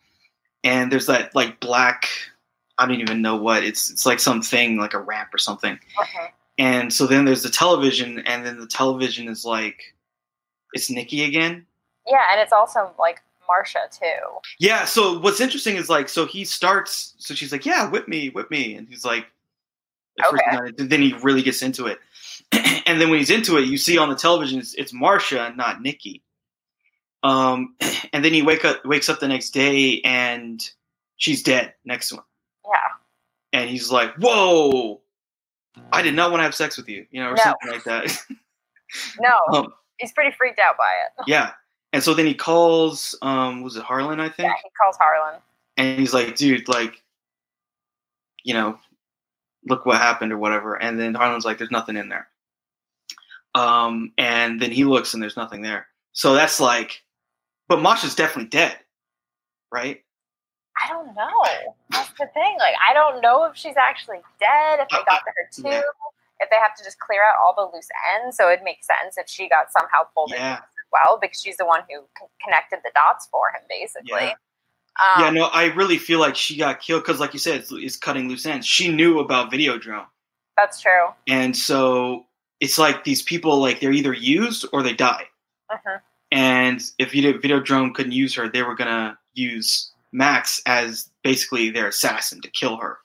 and there's that like black. I don't even know what it's. It's like something like a ramp or something. Mhm. And so then there's the television, and then the television is like, it's Nicki again. Yeah, and it's also like Masha too. Yeah. So what's interesting is like, so he starts. So she's like, "Yeah, whip me, whip me," and he's like, Okay. and then he really gets into it. <clears throat> and then when he's into it, you see on the television it's, it's Masha, not Nicki. Um, <clears throat> and then he wake up, wakes up the next day, and she's dead next to him. Yeah. And he's like, "Whoa, I did not want to have sex with you," you know, or No. something like that. <laughs> No, um, he's pretty freaked out by it. Yeah. And so then he calls, um, was it Harlan, I think? Yeah, he calls Harlan. And he's like, dude, like, you know, look what happened or whatever. And then Harlan's like, there's nothing in there. Um, and then he looks and there's nothing there. So that's like, but Masha's definitely dead, right? I don't know. That's the thing. Like, I don't know if she's actually dead, if they got to her too, <laughs> Yeah. if they have to just clear out all the loose ends. So it makes sense if she got somehow pulled in as well, because she's the one who con- connected the dots for him, basically. Yeah. Um, yeah, no, I really feel like she got killed because, like you said, it's, it's cutting loose ends. She knew about Videodrome. That's true. And so it's like these people, like, they're either used or they die. hmm and if Video Videodrome couldn't use her, they were gonna use Max as basically their assassin to kill her.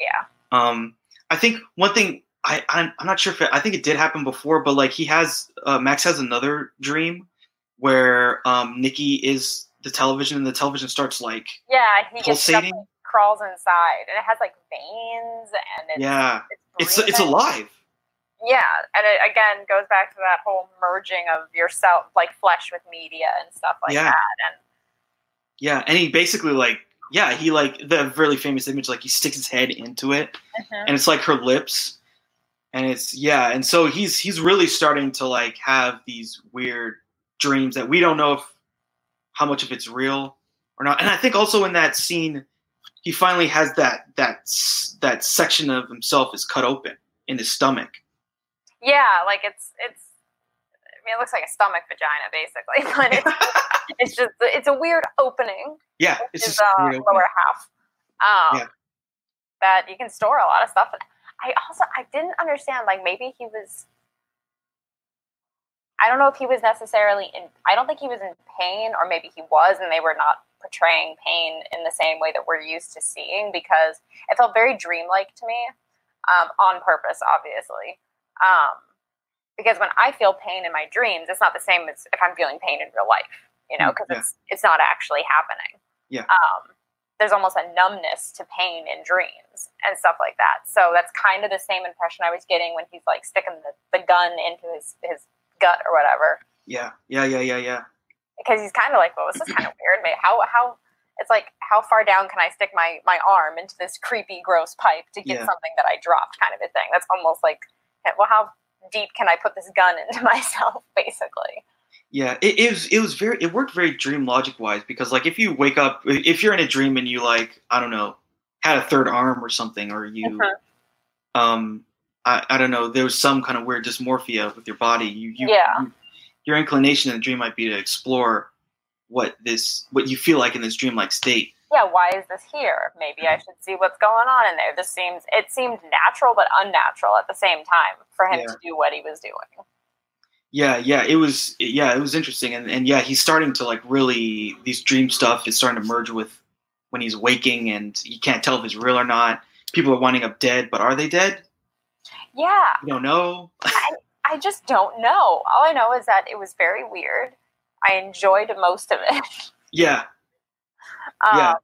Yeah. Um, I think one thing I I'm, I'm not sure if it, I think it did happen before, but like he has uh, Max has another dream where um, Nicki is the television, and the television starts like Yeah, he gets stuff, pulsating. crawls inside, and it has like veins, and it's, Yeah, it's it's it's alive. Yeah, and it again goes back to that whole merging of yourself, like flesh with media and stuff like Yeah. that. And Yeah, and he basically like yeah he like the really famous image like he sticks his head into it, uh-huh. and it's like her lips. And it's yeah and so he's he's really starting to like have these weird dreams that we don't know if how much of it's real or not. And i think also in that scene he finally has that that that section of himself is cut open in his stomach. Yeah, like it's it's. Mean, it looks like a stomach vagina, basically, <laughs> but it's, it's just it's a weird opening. yeah it's is just uh, weird opening. lower half. Um, Yeah. That you can store a lot of stuff. I also I didn't understand. Like maybe he was. I don't know if he was necessarily in. I don't think he was in pain, or maybe he was, and they were not portraying pain in the same way that we're used to seeing because it felt very dreamlike to me, um, on purpose, obviously. Um, because when I feel pain in my dreams, it's not the same as if I'm feeling pain in real life, you know, Mm, because yeah. it's it's not actually happening. Yeah. Um, there's almost a numbness to pain in dreams and stuff like that. So that's kind of the same impression I was getting when he's like sticking the, the gun into his his gut or whatever. yeah yeah yeah yeah yeah Because he's kind of like, well, this is kind of weird. May- How how it's like how far down can I stick my my arm into this creepy, gross pipe to get Yeah. something that I dropped, kind of a thing. That's almost like, well, how deep can I put this gun <laughs> into myself, basically? Yeah, it, it was it was very it worked very dream logic wise because like if you wake up if you're in a dream and you like I don't know had a third arm or something or you Mhm. um I, I don't know there was some kind of weird dysmorphia with your body you, you Yeah. you- your inclination in the dream might be to explore what this what you feel like in this dreamlike state Yeah, why is this here? Maybe I should see what's going on in there. This seems it seemed natural but unnatural at the same time for him Yeah. to do what he was doing. yeah yeah it was yeah it was interesting and, and yeah he's starting to like really these dream stuff is starting to merge with when he's waking and you can't tell if it's real or not people are winding up dead but are they dead Yeah, you don't know I just don't know. All I know is that it was very weird. I enjoyed most of it. yeah Um, Yeah.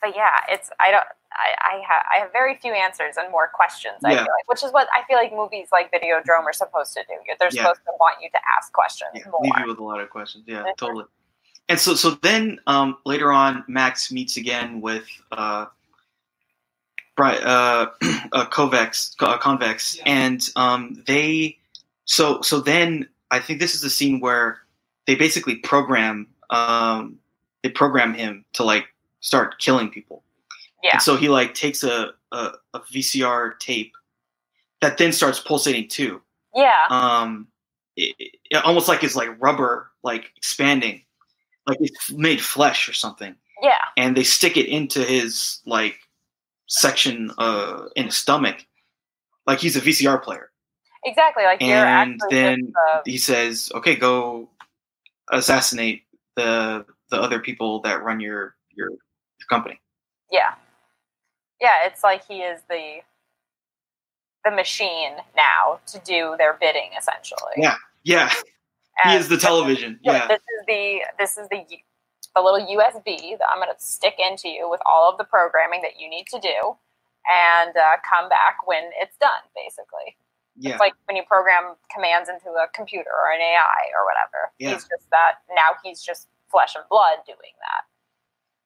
but yeah, it's I don't I I have I have very few answers and more questions. I Yeah. feel like, which is what I feel like movies like Videodrome are supposed to do. They're Yeah. supposed to want you to ask questions Yeah, more. leave you with a lot of questions. Yeah, Mhm. totally. And so, so then um, later on, Max meets again with uh, Bri- uh, <clears throat> uh, Kovex, uh, Convex, and um, they. So, so then I think this is the scene where they basically program. Um, they program him to like start killing people. Yeah. And so he like takes a, a, a VCR tape that then starts pulsating too Yeah. um it, it, almost like it's like rubber like expanding like it's made flesh or something yeah. and they stick it into his like section uh in his stomach like he's a vcr player Exactly. Like and then just, uh, he says okay go assassinate the the other people that run your your, your company yeah. Yeah, it's like he is the the machine now to do their bidding essentially. Yeah. yeah he is the television yeah This is the this is the the little USB that I'm going to stick into you with all of the programming that you need to do, and uh, come back when it's done. Basically, yeah it's like when you program commands into a computer or an AI or whatever. Yeah. He's just that. Now he's just flesh and blood doing that.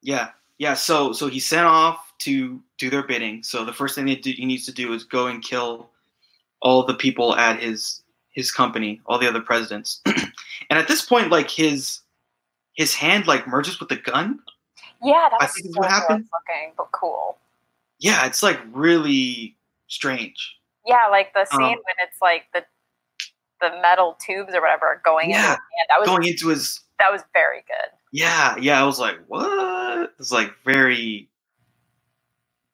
Yeah, yeah. So so he sent off to do their bidding. So the first thing do, he needs to do is go and kill all the people at his his company, all the other presidents. <clears throat> and at this point, like his his hand like merges with the gun. Yeah, that I was think so what happened. looking, but cool. Yeah, it's like really strange. Yeah, like the scene Um, when it's like the the metal tubes or whatever are going into Yeah, his hand. That was Going into his that was very good. yeah, yeah. I was like, what? It's like very.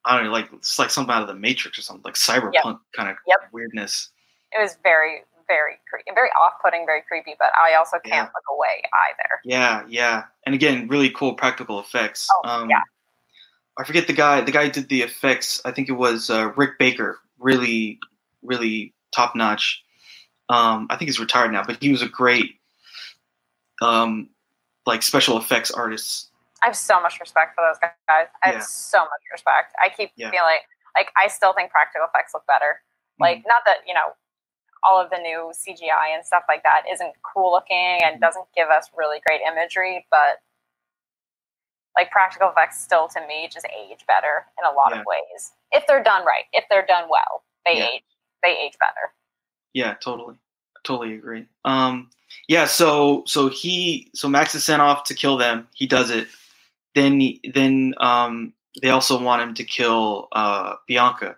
I don't know, like it's like something out of the Matrix or something, like cyberpunk kind of Yep. weirdness. It was very very creepy, very off-putting, very creepy. But I also can't Yeah. look away either. Yeah, yeah, and again, really cool practical effects. Oh, um, yeah. I forget the guy. The guy who did the effects. I think it was uh, Rick Baker. Really, really top notch. Um, I think he's retired now, but he was a great, um, like special effects artist. I have so much respect for those guys. I have so much respect. I keep Yeah. feeling like I still think practical effects look better. Mm-hmm. Like not that you know all of the new CGI and stuff like that isn't cool looking and Mhm. doesn't give us really great imagery, but like practical effects still to me just age better in a lot Yeah. of ways if they're done right. If they're done well, they Yeah. age. They age better. Yeah, totally, totally agree. Um, yeah, so so he so Max is sent off to kill them. He does it. Then then um, they also want him to kill uh, Bianca.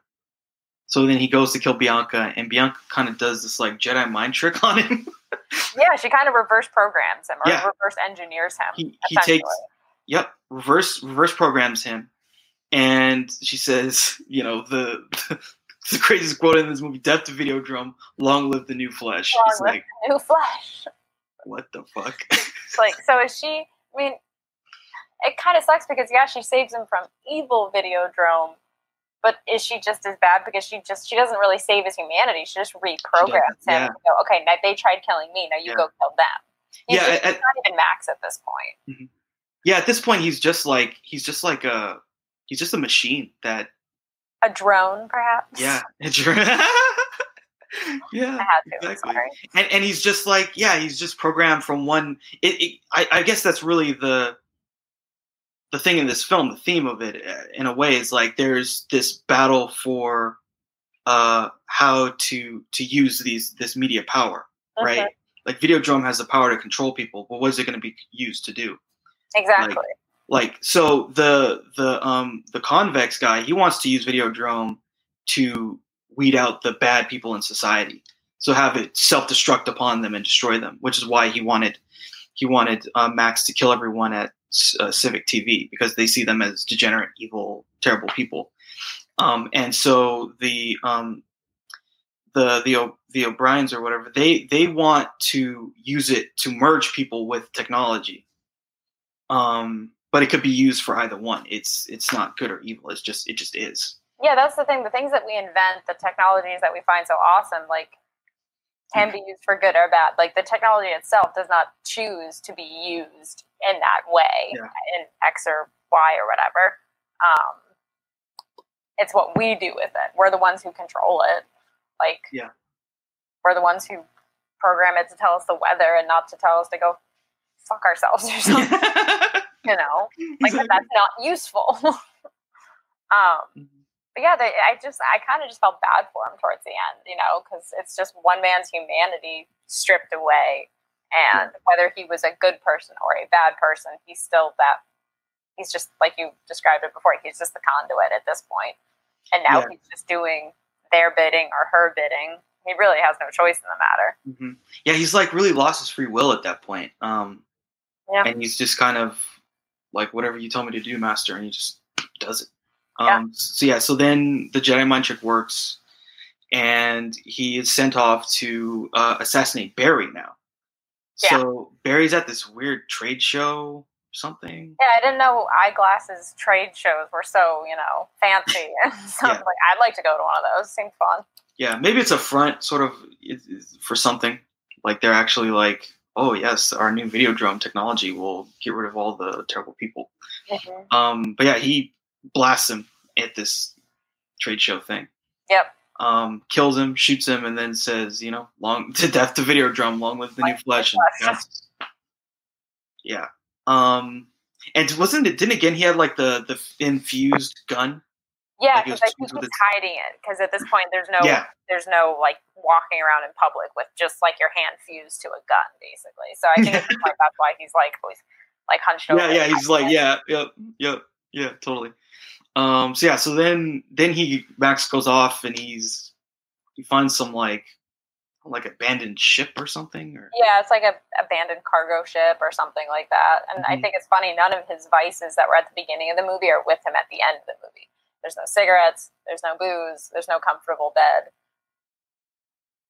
So then he goes to kill Bianca, and Bianca kind of does this like Jedi mind trick on him. <laughs> Yeah, she kind of reverse programs him or Yeah. reverse engineers him. he he takes yep reverse reverse programs him, and she says, you know the. <laughs> the craziest quote in this movie: "Death to video Videodrome, long live the new flesh." Long it's live like, New flesh. what the fuck? <laughs> It's like, so is she? I mean, it kind of sucks because yeah, she saves him from evil Videodrome, but is she just as bad because she just she doesn't really save his humanity? She just reprograms him. yeah. go, okay, now they tried killing me. Now you Yeah. go kill them. He's, Yeah, just, at- he's not even Max at this point. Mm-hmm. Yeah, at this point, he's just like he's just like a he's just a machine that A drone, perhaps. yeah <laughs> I yeah had to. Exactly. and and he's just like yeah he's just programmed from one it, it I, I guess that's really the the thing in this film the theme of it uh, in a way is like there's this battle for uh how to to use these this media power right Mhm. like videodrome has the power to control people but what is it going to be used to do Exactly. like so the the um the convex guy he wants to use videodrome to weed out the bad people in society. So have it self-destruct upon them and destroy them which is why he wanted he wanted uh, max to kill everyone at uh, civic tv because they see them as degenerate evil terrible people. Um and so the um the the O- the O'Briens or whatever they they want to use it to merge people with technology um but it could be used for either one it's it's not good or evil it's just it just is yeah, that's the thing. The things that we invent, the technologies that we find so awesome, like can be used for good or bad. Like the technology itself does not choose to be used in that way Yeah. in X or Y or whatever. Um, it's what we do with it. We're the ones who control it. Like, Yeah. we're the ones who program it to tell us the weather and not to tell us to go fuck ourselves or <laughs> something. <laughs> you know, like that that's not useful. <laughs> um, Mhm. but yeah, they, I just I kind of just felt bad for him towards the end, you know, because it's just one man's humanity stripped away, and whether he was a good person or a bad person, he's still that. He's just like you described it before. He's just the conduit at this point, and now Yeah. he's just doing their bidding or her bidding. He really has no choice in the matter. Mhm. Yeah, he's like really lost his free will at that point. Um, Yeah. and he's just kind of like whatever you tell me to do, master, and he just does it. Yeah. Um, So yeah, so then the Jedi mind trick works, and he is sent off to uh, assassinate Barry now. Yeah. So Barry's at this weird trade show, something. Yeah, I didn't know eyeglasses trade shows were so you know fancy. <laughs> so Yeah. like, I'd like to go to one of those. Seems fun. Yeah, maybe it's a front sort of for something. Like they're actually like, oh yes, our new Videodrome technology will get rid of all the terrible people. Mhm. Um, but yeah, he blasts him at this trade show thing. Yep. Um, kills him, shoots him, and then says, you know, long <laughs> to death to Videodrome, long with the new flesh. And flesh. yeah. Um, and wasn't it? Didn't again he had like the the infused gun? Yeah, because Like, it was because I think he's hiding it. Because at this point, there's no, Yeah. there's no like walking around in public with just like your hand fused to a gun, basically. So I think at this point, <laughs> that's why he's like always like hunched over. Yeah, yeah. He's like, it. yeah, yep, yep, yeah, totally. Um, so yeah, so then then he Max goes off and he's he finds some like like abandoned ship or something or Yeah, it's like a abandoned cargo ship or something like that. And I Mhm. think it's funny, none of his vices that were at the beginning of the movie are with him at the end of the movie. There's no cigarettes, there's no booze, there's no comfortable bed.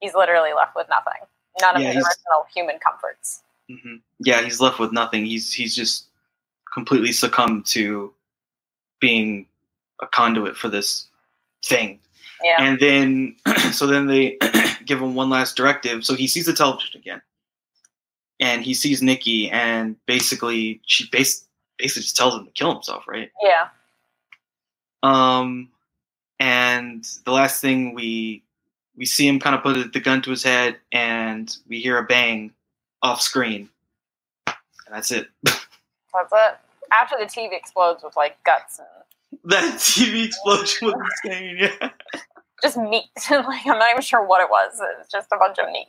He's literally left with nothing. None of Yeah, his original human comforts. hmm Yeah, he's left with nothing. He's he's just completely succumbed to being a conduit for this thing. Yeah. And then <clears throat> so then they <clears throat> give him one last directive. So he sees the television again. And he sees Nicki and basically she bas- basically just tells him to kill himself, right? yeah. Um and the last thing we we see him kind of put the gun to his head and we hear a bang off screen. And that's it. That's it. After the TV explodes with like guts and <laughs> That TV explosion was insane. Yeah, just meat. <laughs> like I'm not even sure what it was. It's just a bunch of meat.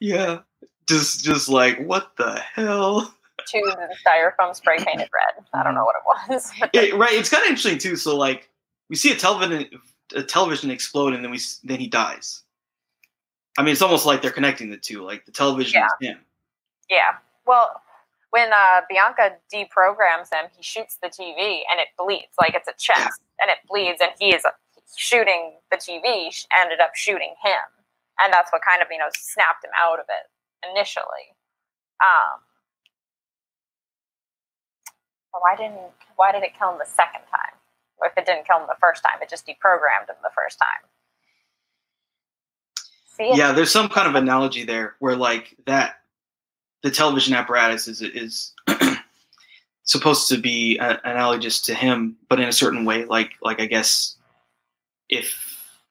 yeah. Just, just like what the hell? Tubes and styrofoam spray painted red. I don't know what it was. <laughs> It, right. It's kind of interesting too. So like, we see a television, a television explode, and then we then he dies. I mean, it's almost like they're connecting the two. Like the television Yeah. is him. yeah. Well, when uh, Bianca deprograms him, he shoots the TV and it bleeds. Like it's a chest and it bleeds, and he is shooting the TV. Ended up shooting him, and that's what kind of you know snapped him out of it initially. Um, why didn't why did it kill him the second time? Or if it didn't kill him the first time, it just deprogrammed him the first time. See, Yeah, there's some kind of analogy there where like that, the television apparatus is is <clears throat> supposed to be uh, analogous to him, but in a certain way. Like like I guess if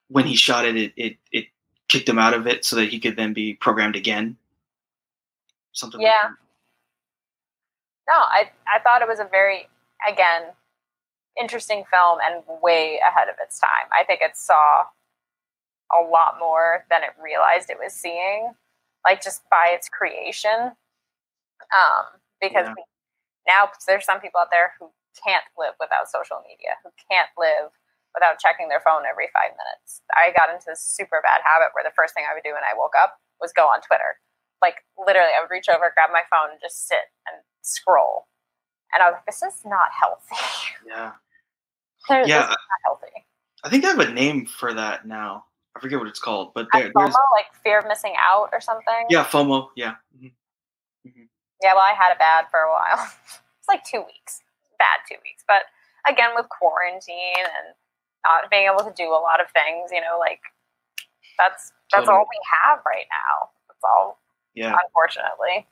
when he shot it, it it, it kicked him out of it so that he could then be programmed again. Something. Yeah. Like No, I I thought it was a very again interesting film and way ahead of its time. I think it saw a lot more than it realized it was seeing, like just by its creation. Um, because Yeah. we, now there's some people out there who can't live without social media, who can't live without checking their phone every five minutes. I got into this super bad habit where the first thing I would do when I woke up was go on Twitter. Like literally, I would reach over, grab my phone, and just sit and scroll. And I was like, "This is not healthy. <laughs> Yeah. Yeah. not healthy." I think I have a name for that now. I forget what it's called, but there, FOMO, there's like fear of missing out or something. yeah FOMO. Yeah. Mhm. Yeah, well, I had it bad for a while. <laughs> it's like two weeks, bad two weeks. But again, with quarantine and not being able to do a lot of things, you know, like that's that's Totally. all we have right now. That's all, Yeah. unfortunately.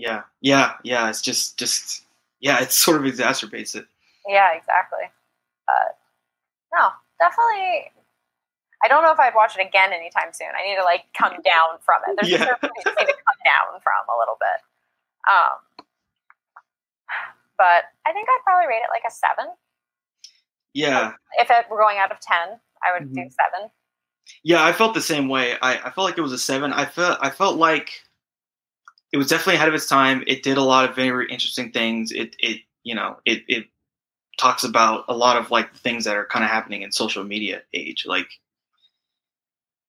Yeah. Yeah. Yeah. It's just just yeah. It sort of exacerbates it. Yeah, exactly. But no, definitely. I don't know if I'd watch it again anytime soon. I need to like come down from it. There's Yeah. a certain need to come down from a little bit. Um, but I think I'd probably rate it like a seven. Yeah, If it were going out of ten, I would do Mhm. seven. yeah. I felt the same way. I, I felt like it was a seven. I felt I felt like it was definitely ahead of its time. It did a lot of very interesting things. It it you know it it talks about a lot of like things that are kind of happening in social media age. Like,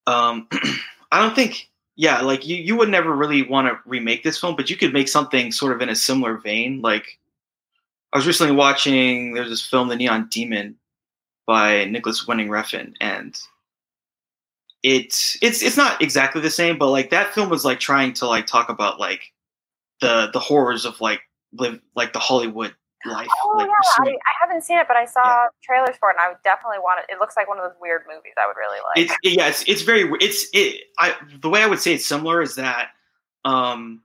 um, <clears throat> I don't think. Yeah, like you, you would never really want to remake this film, but you could make something sort of in a similar vein. Like, I was recently watching. There's this film, The Neon Demon, by Nicolas Winding Refn, and it's it's it's not exactly the same, but like that film was like trying to like talk about like the the horrors of like live like the Hollywood life. Oh like yeah, I, I haven't seen it, but I saw Yeah. trailers for it, and I would definitely want it. It looks like one of those weird movies I would really like. it's it- yeah, it's it's very it's it. I the way I would say it's similar is that um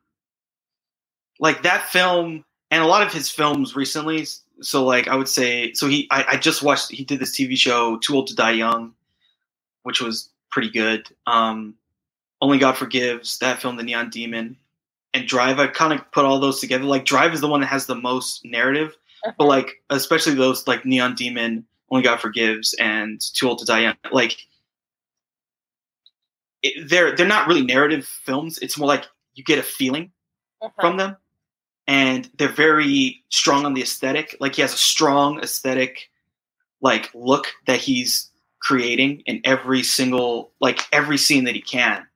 like that film and a lot of his films recently. So like I would say so he I, I just watched he did this TV show Too Old to Die Young, which was pretty good. Um, Only God Forgives that film The Neon Demon and Drive. I kind of put all those together. Like Drive is the one that has the most narrative, but Mhm. like especially those like Neon Demon, Only God Forgives, and Too Old to Die Young. Like it, they're they're not really narrative films. It's more like you get a feeling Mhm. from them, and they're very strong on the aesthetic. Like he has a strong aesthetic, like look that he's creating in every single like every scene that he can.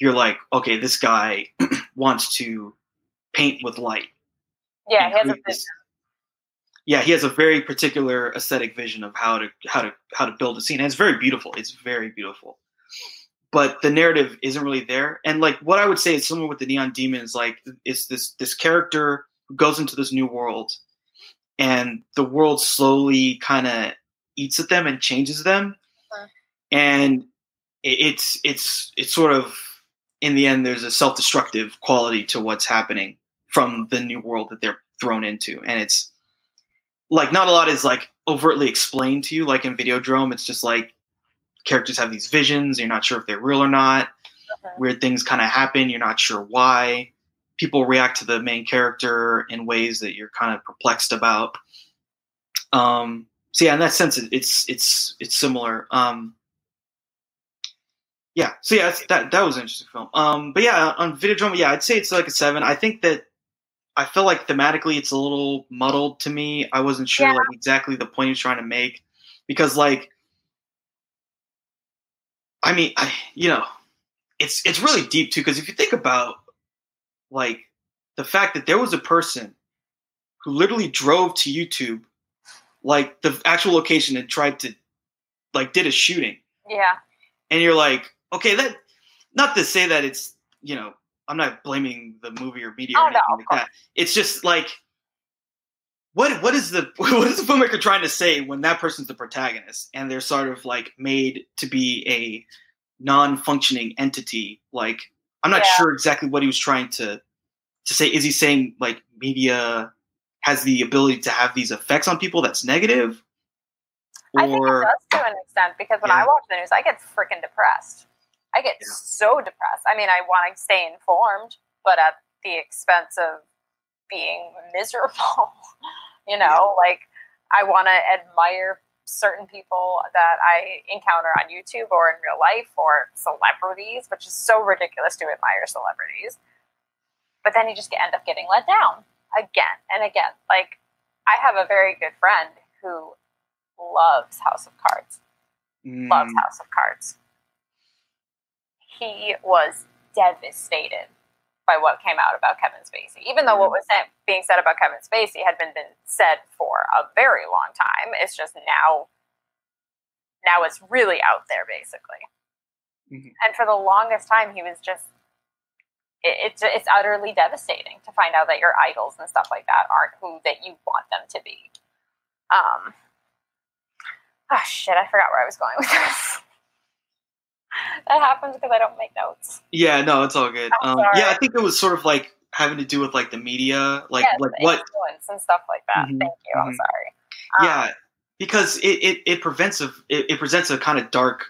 You're like, okay, this guy <clears throat> wants to paint with light. yeah, he has a this- yeah, he has a very particular aesthetic vision of how to how to how to build a scene. And it's very beautiful. It's very beautiful. But the narrative isn't really there. And like what I would say is similar with the Neon Demons, like it's this this character who goes into this new world and the world slowly kind of eats at them and changes them. Huh. And it- it's it's it's sort of in the end there's a self-destructive quality to what's happening from the new world that they're thrown into. And it's like not a lot is like overtly explained to you like in videodrome it's just like characters have these visions you're not sure if they're real or not Mhm. weird things kind of happen you're not sure why people react to the main character in ways that you're kind of perplexed about um so yeah in that sense it's it's it's similar um yeah so yeah that that was an interesting film um but yeah on videodrome yeah i'd say it's like a seven i think that I feel like thematically it's a little muddled to me. I wasn't sure Yeah. like exactly the point he was trying to make because like I mean, I you know, it's it's really deep too because if you think about like the fact that there was a person who literally drove to YouTube like the actual location and tried to like did a shooting Yeah, and you're like, okay, that not to say that it's you know, I'm not blaming the movie or media Oh, or anything of like that. It's just like what what is the <laughs> what is the filmmaker trying to say when that person's the protagonist and they're sort of like made to be a non-functioning entity? Like I'm not Yeah. sure exactly what he was trying to to say. Is he saying like media has the ability to have these effects on people that's negative? I think it does to an extent because when I watch the news, I get freaking depressed. I get Yeah. so depressed. I mean, I want to stay informed, but at the expense of being miserable. <laughs> you know, like I want to admire certain people that I encounter on YouTube or in real life or celebrities, which is so ridiculous to admire celebrities. But then you just get, end up getting let down again and again. Like, I have a very good friend who loves House of Cards. Loves Mm, House of Cards. He was devastated by what came out about Kevin Spacey. Even though what was said, being said about Kevin Spacey had been, been said for a very long time, it's just now now it's really out there basically. Mhm. And for the longest time, he was just it, it's it's utterly devastating to find out that your idols and stuff like that aren't who that you want them to be. Um. Oh shit! I forgot where I was going with this. <laughs> that happens because I don't make notes. Yeah, no, it's all good. Um, yeah, I think it was sort of like having to do with like the media, like yes, like what influence and stuff like that. Mhm, Thank you. I'm mhm. sorry. Um, yeah because it, it, it prevents a it, it presents a kind of dark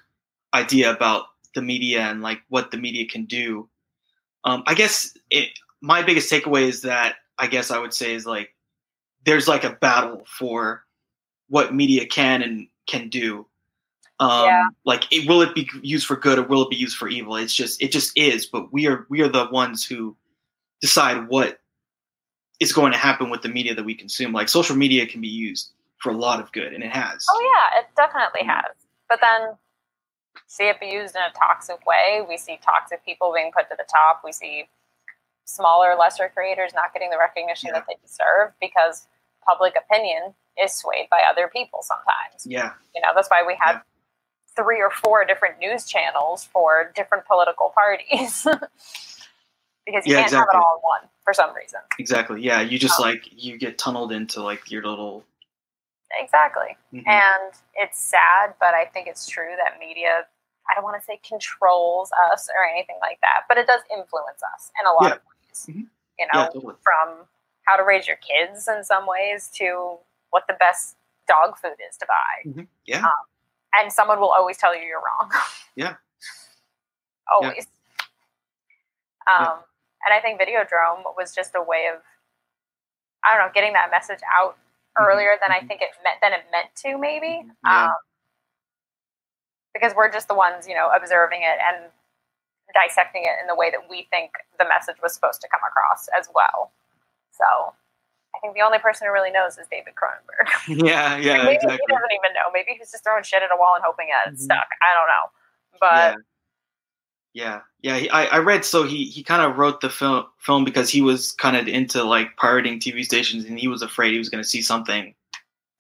idea about the media and like what the media can do. Um, I guess it, my biggest takeaway is that I guess I would say is like there's like a battle for what media can and can do. Um, Yeah. Like, it, will it be used for good or will it be used for evil? It's just it just is. But we are we are the ones who decide what is going to happen with the media that we consume. Like social media can be used for a lot of good, and it has. Oh yeah, it definitely Mhm. has. But then see it be used in a toxic way. We see toxic people being put to the top. We see smaller, lesser creators not getting the recognition Yeah. that they deserve because public opinion is swayed by other people sometimes. Yeah, You know, that's why we have Yeah. three or four different news channels for different political parties. <laughs> because you Yeah, can't have it all in one for some reason. exactly. Yeah, you just Oh. like you get tunneled into like your little. Exactly. Mhm. And it's sad, but I think it's true that media, I don't want to say controls us or anything like that, but it does influence us in a lot Yeah. of ways. Mhm. You know, yeah, totally. from how to raise your kids in some ways to what the best dog food is to buy. Mhm. Yeah. Um, and someone will always tell you you're wrong. <laughs> Yeah. always. Um, Yeah. And I think Videodrome was just a way of, I don't know, getting that message out. Earlier than I Mhm. think it meant than it meant to maybe. Yeah. Um, because we're just the ones, you know, observing it and dissecting it in the way that we think the message was supposed to come across as well. So I think the only person who really knows is David Cronenberg. <laughs> yeah, yeah, Maybe exactly. he doesn't even know. Maybe he's just throwing shit at a wall and hoping that it's Mhm. stuck. I don't know. But yeah, yeah, yeah. He, I, I read so he he kind of wrote the film film because he was kind of into like pirating TV stations and he was afraid he was going to see something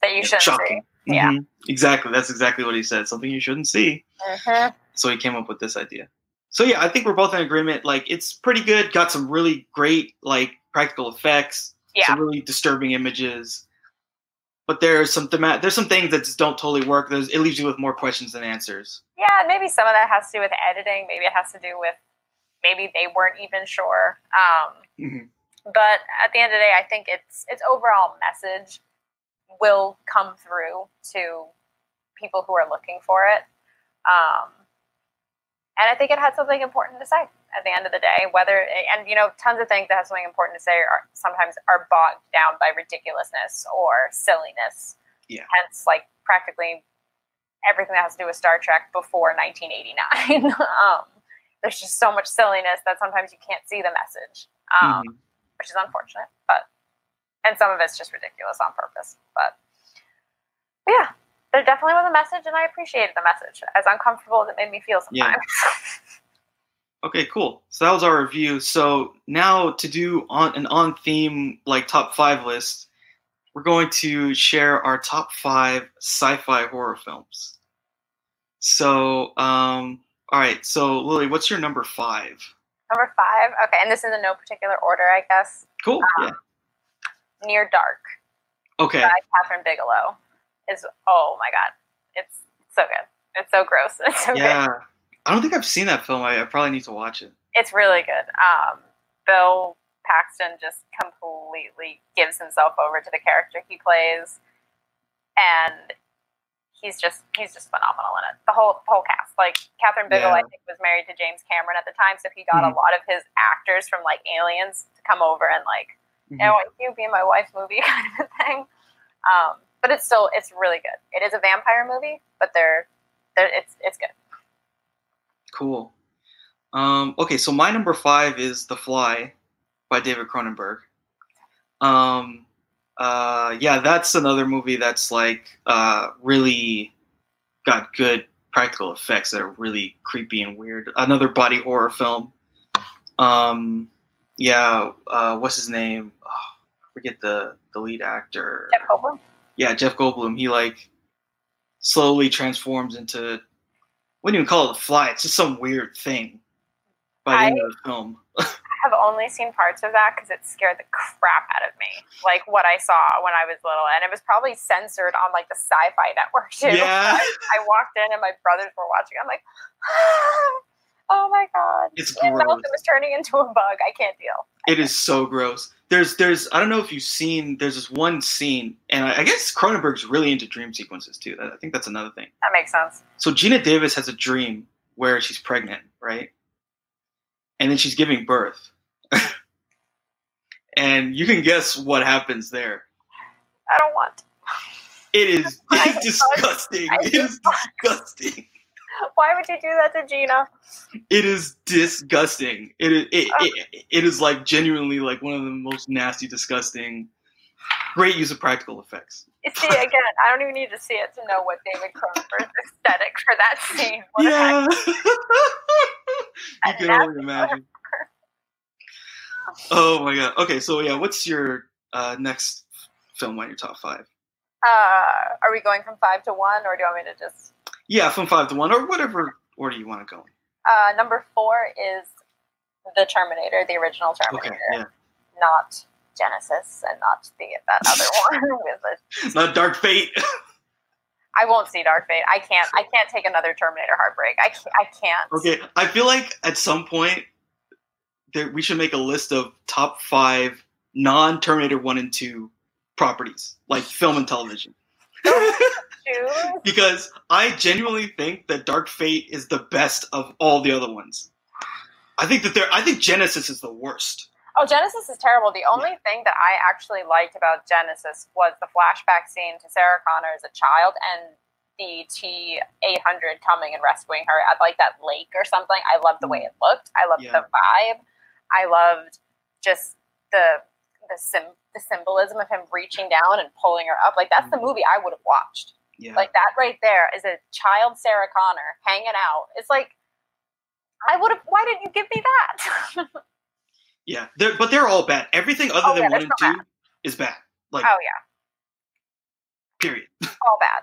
that you shouldn't shocking. Yeah. Mhm. exactly. That's exactly what he said. Something you shouldn't see. see. hmm So he came up with this idea. So yeah, I think we're both in agreement. Like it's pretty good. Got some really great like practical effects. Yeah. Some really disturbing images. But there's some thema- there's some things that just don't totally work. There's, it leaves you with more questions than answers. Yeah, maybe some of that has to do with editing. Maybe it has to do with maybe they weren't even sure. Um, Mhm. but at the end of the day, I think its its overall message will come through to people who are looking for it. Um, and I think it had something important to say at the end of the day. Whether and you know, tons of things that have something important to say are sometimes are bogged down by ridiculousness or silliness. Yeah. Hence, like practically everything that has to do with Star Trek before 1989. <laughs> um, there's just so much silliness that sometimes you can't see the message, um, Mhm. which is unfortunate. But and some of it's just ridiculous on purpose. But, but yeah, there definitely was a message, and I appreciated the message, as uncomfortable as it made me feel sometimes. Yeah. <laughs> Okay, cool. So that was our review. So now to do on an on theme like top five list, we're going to share our top five sci-fi horror films. So, um, all right. So Lily, what's your number five? Number five, okay, and this is in no particular order, I guess. Cool. Um, Yeah. Near Dark Okay. by Kathryn Bigelow is oh my god, it's so good. It's so gross. <laughs> It's so good. Yeah. I don't think I've seen that film. I, I probably need to watch it. It's really good. Um, Bill Paxton just completely gives himself over to the character he plays, and he's just he's just phenomenal in it. The whole the whole cast, like Kathryn Bigelow, I think was married to James Cameron at the time, so he got a Mhm. lot of his actors from like Aliens to come over and like Mhm. I want you to be my wife movie <laughs> kind of a thing. Um, but it's still it's really good. It is a vampire movie, but they're, they're it's it's good. Cool. Um, okay, so my number five is The Fly by David Cronenberg. Um, uh, yeah, that's another movie that's like uh, really got good practical effects that are really creepy and weird. Another body horror film. Um, yeah, uh, what's his name? Oh, I forget the the lead actor. Jeff Goldblum. Yeah, Jeff Goldblum. He like slowly transforms into you even call it? A fly. It's just some weird thing by the I- end of the film. I <laughs> have only seen parts of that because it scared the crap out of me. Like what I saw when I was little, and it was probably censored on like the Sci-Fi Network too. Yeah. <laughs> I walked in and my brothers were watching. I'm like, <sighs> ah, Oh my god. It's Ian gross. Malcolm is turning into a bug. I can't deal. It is so gross. There's, there's, I don't know if you've seen. There's this one scene, and I, I guess Cronenberg's really into dream sequences too. I think that's another thing. That makes sense. So Geena Davis has a dream where she's pregnant, right? And then she's giving birth. <laughs> and you can guess what happens there. I don't want. to. It is <laughs> it's <laughs> disgusting. It is disgusting. Why would you do that to Geena? It is disgusting. It is it, it, it is like genuinely like one of the most nasty, disgusting. Great use of practical effects. See, again, I don't even need to see it to know what David Cronenberg's aesthetic for that scene. have Yeah. <laughs> you can only imagine. <laughs> Oh my god. Okay, so yeah, what's your uh, next film on your top five? Uh, are we going from five to one, or do you want me to just? Yeah, from five to one, or whatever order you want to go. in. Uh, number four is the Terminator, the original Okay, Terminator, yeah. not Genesis, and not the that other <laughs> one <laughs> with the. Not Dark Fate. <laughs> I won't see Dark Fate. I can't. I can't take another Terminator heartbreak. I can't. I can't. okay, I feel like at some point there, we should make a list of top five non-Terminator one and two properties, like film and television. <laughs> Because I genuinely think that Dark Fate is the best of all the other ones. I think that there. I think Genesis is the worst. Oh, Genesis is terrible. The only thing that I actually liked about Genesis was the flashback scene to Sarah Connor as a child and the T eight hundred coming and rescuing her at like that lake or something. I loved the way it looked. I loved Yeah. the vibe. I loved just the the sim the symbolism of him reaching down and pulling her up. Like that's the movie I would have watched. Yeah. Like that right there is a child Sarah Connor hanging out. It's like I would have. Why didn't you give me that? <laughs> yeah. They're, but they're all bad. Everything other Oh, than yeah, one and two is bad. Like oh yeah, period. <laughs> all bad.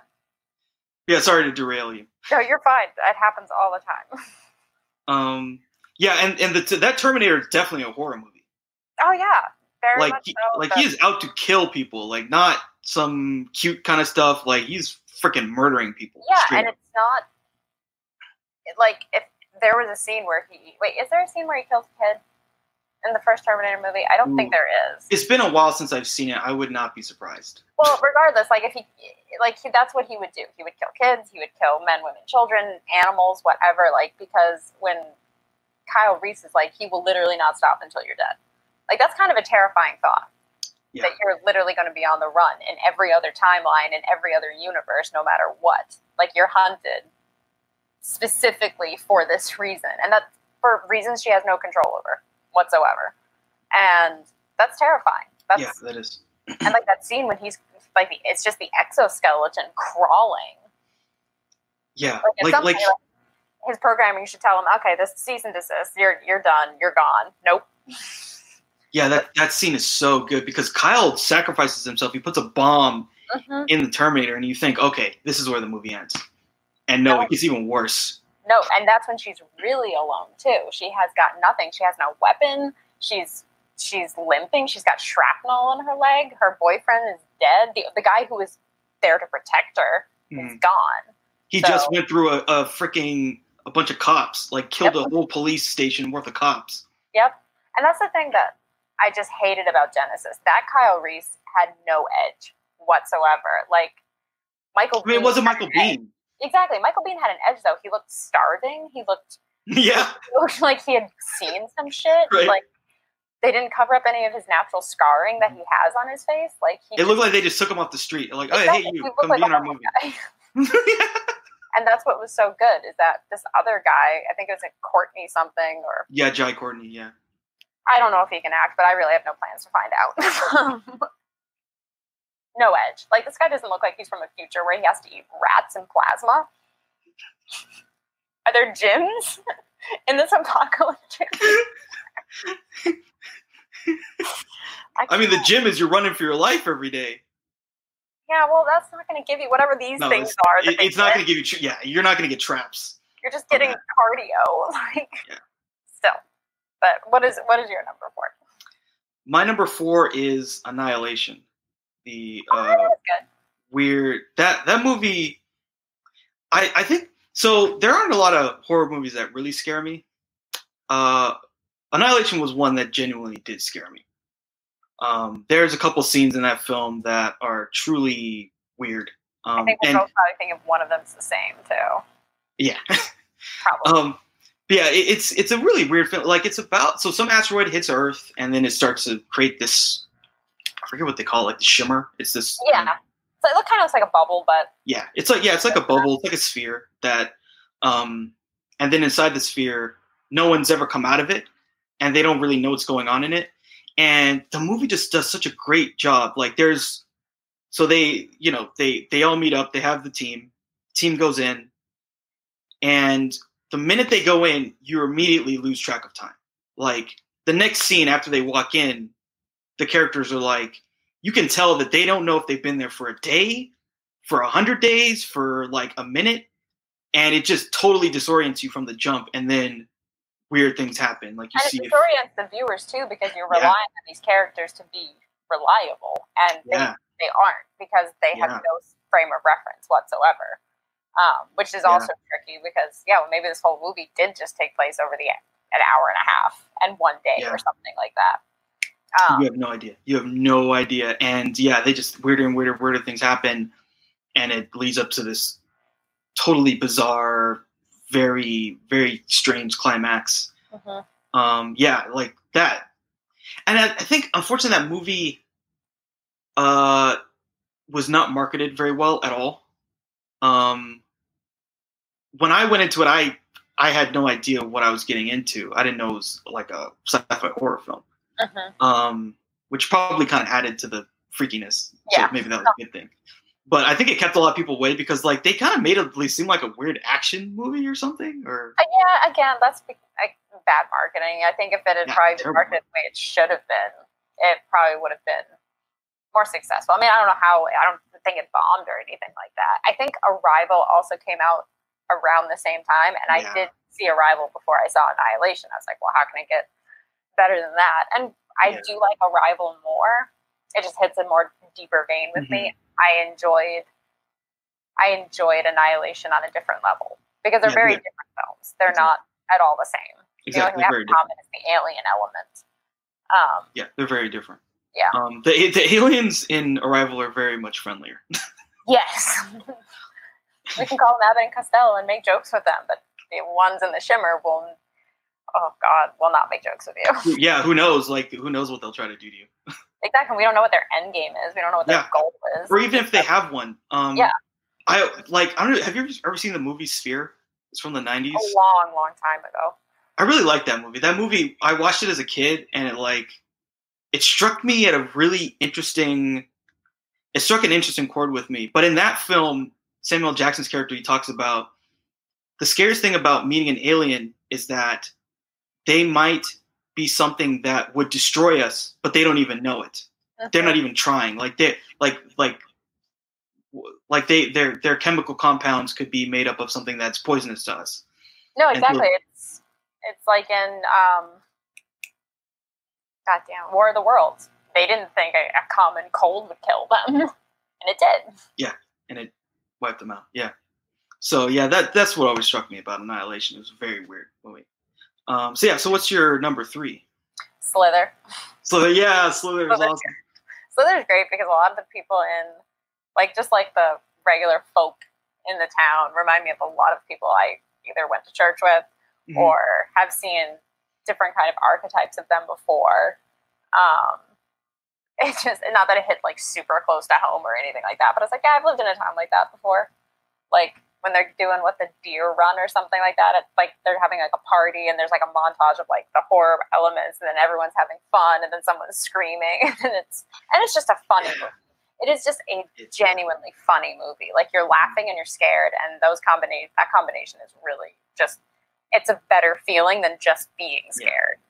Yeah. Sorry to derail you. No, you're fine. It happens all the time. <laughs> Um. Yeah, and and the, that Terminator is definitely a horror movie. Oh yeah, very like he, so. like he is out to kill people. Like not some cute kind of stuff. Like he's freaking murdering people. yeah, straight and it's not like if there was a scene where he wait. Is there a scene where he kills a kid in the first Terminator movie? I don't think there is. it's been a while since I've seen it. I would not be surprised. Well, regardless, like if he like he, that's what he would do. He would kill kids. He would kill men, women, children, animals, whatever. Like because when Kyle Reese is like, he will literally not stop until you're dead. Like that's kind of a terrifying thought. Yeah. That you're literally going to be on the run in every other timeline in every other universe, no matter what. Like you're hunted specifically for this reason, and that's for reasons she has no control over whatsoever. And that's terrifying. That's yeah, that is. <clears throat> and like that scene when he's like the, it's just the exoskeleton crawling Yeah, like, like like like, his programming should tell him okay this cease and desist you're you're done you're gone nope <laughs> yeah. That that scene is so good because Kyle sacrifices himself. He puts a bomb Mhm. in the Terminator, and you think, okay, this is where the movie ends. And no, No. it gets even worse. no and that's when she's really alone too she has got nothing she has no weapon she's she's limping she's got shrapnel in her leg her boyfriend is dead the, the guy who was there to protect her is Mhm. gone He So- just went through a, a freaking a bunch of cops, like killed Yep. a whole police station worth of cops. Yep. And that's the thing that I just hated about Genesis. That Kyle Reese had no edge whatsoever. Like Michael I mean, it wasn't Michael an edge. Biehn. Exactly. Michael Biehn had an edge though. He looked starving. He looked, <laughs> yeah, he <laughs> looked like he had seen some shit. Right. Like they didn't cover up any of his natural scarring that he has on his face. Like he it looked like they just took him off the street. Like, oh, hey, Exactly. you, come like be in our movie. guy. <laughs> and that's what was so good is that this other guy, I think it was like Courtney something or yeah, Jai Courtney. Yeah, I don't know if he can act, but I really have no plans to find out. <laughs> no edge. Like this guy doesn't look like he's from a future where he has to eat rats and plasma. Are there gyms <laughs> in this apocalyptic? <laughs> I mean, the gym is you're running for your life every day. Yeah, well, that's not going to give you whatever these No, things are. it- it's not going to give you. Tra- yeah, you're not going to get traps. You're just getting cardio. Like, Yeah. still. But what is what is your number four? My number four is Annihilation. The Oh, uh, that's good. weird that that movie. I I think so. There aren't a lot of horror movies that really scare me. uh, Annihilation was one that genuinely did scare me. Um, there's a couple scenes in that film that are truly weird. Um, I think we'll and both probably think of one of them's the same too. yeah, <laughs> Probably. um, yeah, it, it's it's a really weird film. Like it's about so some asteroid hits Earth and then it starts to create this. I forget what they call it, like the shimmer. It's this. yeah. So it look kind of looks like a bubble, but Yeah, it's like yeah, it's like a bubble. It's like a sphere that, um, and then inside the sphere, no one's ever come out of it, and they don't really know what's going on in it. And the movie just does such a great job. Like there's, so they you know they they all meet up. They have the team. Team goes in, and the minute they go in, you immediately lose track of time. Like the next scene after they walk in, the characters are like, you can tell that they don't know if they've been there for a day, for a hundred days, for like a minute, and it just totally disorients you from the jump. And then weird things happen, like you and see. it disorients the viewers too because you're Yeah. relying on these characters to be reliable, and they, yeah, they aren't because they have Yeah. no frame of reference whatsoever. Um, which is Yeah. also tricky because yeah, well, maybe this whole movie did just take place over the an hour and a half and one day Yeah. or something like that. Um, you have no idea. You have no idea. And yeah, they just weirder and weirder, weirder things happen, and it leads up to this totally bizarre, very, very strange climax. mhm. um yeah like that and I, I think unfortunately that movie uh was not marketed very well at all um when i went into it i i had no idea what i was getting into i didn't know it was like a sci-fi horror film Mhm. um which probably kind of added to the freakiness Yeah. so maybe that was a good thing but i think it kept a lot of people away because like they kind of made it seem like a weird action movie or something or Uh, yeah, again, that's bad marketing. I think if it had Yeah, probably been marketed the way it should have been, it probably would have been more successful. I mean, I don't know how. I don't think it bombed or anything like that. I think Arrival also came out around the same time, and I did see Arrival before I saw Annihilation. I was like, well, how can it get better than that? And I Yeah. do like Arrival more. It just hits a more deeper vein with me. Mm-hmm. I enjoyed. I enjoyed Annihilation on a different level because they're Yeah, very yeah. different films. They're Exactly. not at all the same. exactly the only thing they have very different common is the alien element. Um, yeah they're very different Yeah. um the, the aliens in arrival are very much friendlier <laughs> yes, <laughs> we can call them Abbott and Costello and make jokes with them, but the ones in the Shimmer will, oh God, will not make jokes with you. yeah, who knows? Like, who knows what they'll try to do to you? <laughs> exactly. We don't know what their end game is. We don't know what their Yeah. goal is. Or even if they have one. Um, Yeah. I like. I don't know. Have you ever seen the movie Sphere? It's from the '90s. a long, long time ago. I really like that movie. That movie, I watched it as a kid, and it like, it struck me at a really interesting. It struck an interesting chord with me. But in that film, Samuel Jackson's character, he talks about the scariest thing about meeting an alien is that they might be something that would destroy us, but they don't even know it. They're not even trying. Like they, like, like, like they, their, their chemical compounds could be made up of something that's poisonous to us. No, exactly. It's it's like in um, goddamn War of the Worlds. They didn't think a, a common cold would kill them, <laughs> and it did. Yeah, and it wiped them out. Yeah. So yeah, that that's what always struck me about Annihilation. It was a very weird movie. Um, so yeah, so what's your number three? Slither. So yeah, Slither is Slither. awesome. Slither's great because a lot of the people in, like, just like the regular folk in the town, remind me of a lot of people I either went to church with Mhm. or have seen different kind of archetypes of them before. Um, <laughs> it's just not that it hit like super close to home or anything like that, but it's like, yeah, I've lived in a town like that before. Like when they're doing what the deer run or something like that, it's like they're having like a party and there's like a montage of like the horror elements, and then everyone's having fun, and then someone's screaming, <laughs> and it's and it's just a funny movie. It is just a genuinely funny movie. Like you're laughing and you're scared, and those combination that combination is really just it's a better feeling than just being scared.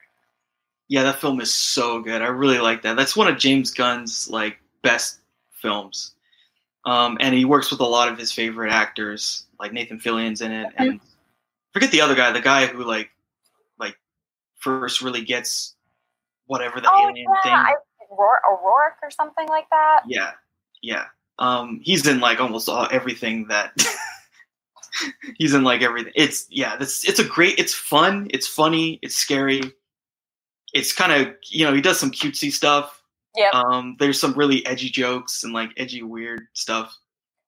Yeah, that film is so good. I really like that. That's one of James Gunn's like best films. Um, and he works with a lot of his favorite actors, like Nathan Fillion's in it, and forget the other guy, the guy who like like first really gets whatever the oh alien yeah, thing. I, Roar, O'Rourke or something like that. Yeah, yeah. Um, he's in like almost all everything that <laughs> he's in like everything. It's yeah, this it's a great. It's fun. It's funny. It's scary. It's kind of you know he does some cutesy stuff. Yeah. Um, there's some really edgy jokes and like edgy weird stuff.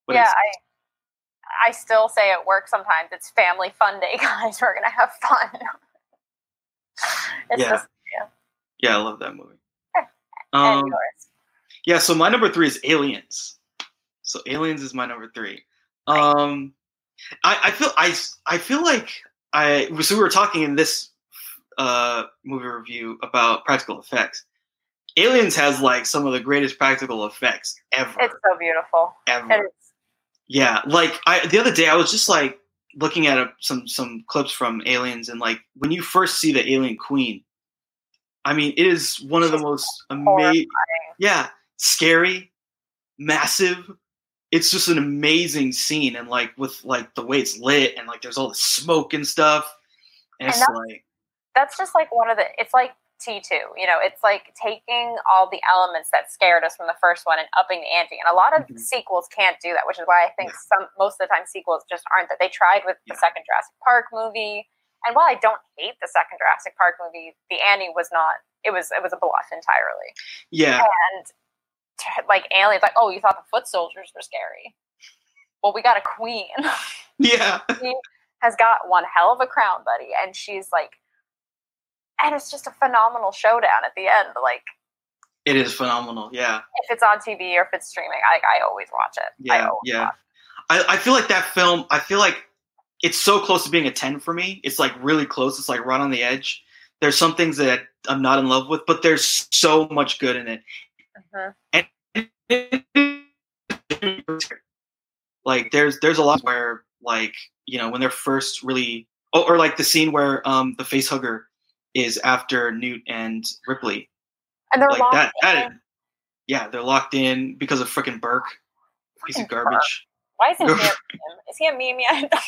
But yeah, I I still say at work sometimes it's family fun day, <laughs> guys. We're gonna have fun. <laughs> it's Yeah. just yeah, I love that movie. Okay. Um. Yeah, so my number three is Aliens. So Aliens is my number three. Um, I, I feel I I feel like I so we were talking in this uh movie review about practical effects. Aliens has like some of the greatest practical effects ever. It's so beautiful. ever. Yeah, like I the other day I was just like looking at a, some some clips from Aliens and like when you first see the alien queen, I mean it is one of the most amazing. Yeah, scary, massive. It's just an amazing scene and like with like the way it's lit and like there's all the smoke and stuff. And And it's like That's just like one of the. It's like T two. You know, it's like taking all the elements that scared us from the first one and upping the ante. And a lot of Mhm. sequels can't do that, which is why I think Yeah. some most of the time sequels just aren't that. They tried with the second Jurassic Park movie. And while I don't hate the second Jurassic Park movie, the ante was not. It was it was a bluff entirely. yeah, and t- like aliens like oh you thought the foot soldiers were scary well we got a queen yeah, <laughs> she has got one hell of a crown buddy and she's like and it's just a phenomenal showdown at the end like it is phenomenal. Yeah. if it's on tv or if it's streaming i, I always watch it Yeah, always yeah. I, I feel like that film. I feel like it's so close to being a ten for me. It's like really close. It's like right on the edge. There's some things that I'm not in love with, but there's so much good in it. it. Mhm. Like there's there's a lot where like you know when they're first really oh, or like the scene where um the face hugger is after Newt and Ripley and they're like locked that that in. yeah they're locked in because of freaking Burke piece of Fucking Burke. garbage. why isn't he <laughs> a meme? is he a meme yet <laughs>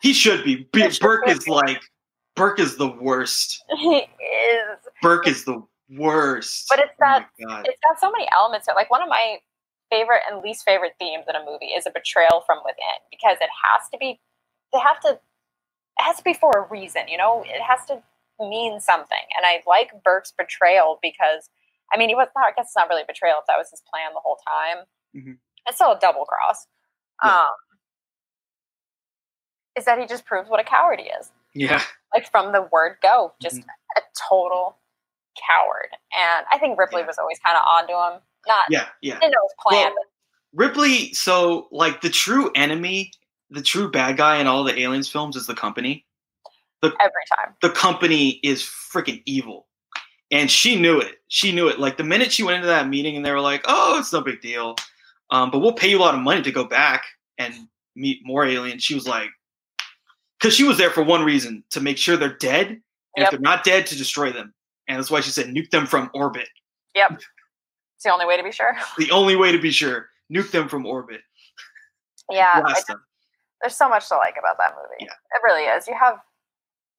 He should be. B- He should Burke be. is like Burke is the worst. <laughs> he is Burke is the worst. But it's Oh that- God. it's got so many elements. That, like one of my favorite and least favorite themes in a movie is a betrayal from within because it has to be. They have to. It has to be for a reason, you know. It has to mean something. And I like Burke's betrayal because, I mean, he was not. I guess it's not really betrayal if that was his plan the whole time. Mhm. It's still a double cross. Yeah. Um, is that he just proves what a coward he is yeah, like from the word go, just Mhm. a total coward. And I think Ripley Yeah. was always kind of onto him. Not yeah, yeah. didn't know his plan, Well, Ripley. So like the true enemy, the true bad guy in all the aliens films is the company. But every time. The company is freaking evil, and she knew it. She knew it. Like the minute she went into that meeting, and they were like, "Oh, it's no big deal," um, but we'll pay you a lot of money to go back and meet more aliens. She was like, because she was there for one reason to make sure they're dead, and if they're not dead, to destroy them. And that's why she said nuke them from orbit. Yep. It's the only way to be sure. <laughs> The only way to be sure, nuke them from orbit. yeah, I just- them. there's so much to like about that movie. Yeah. It really is. You have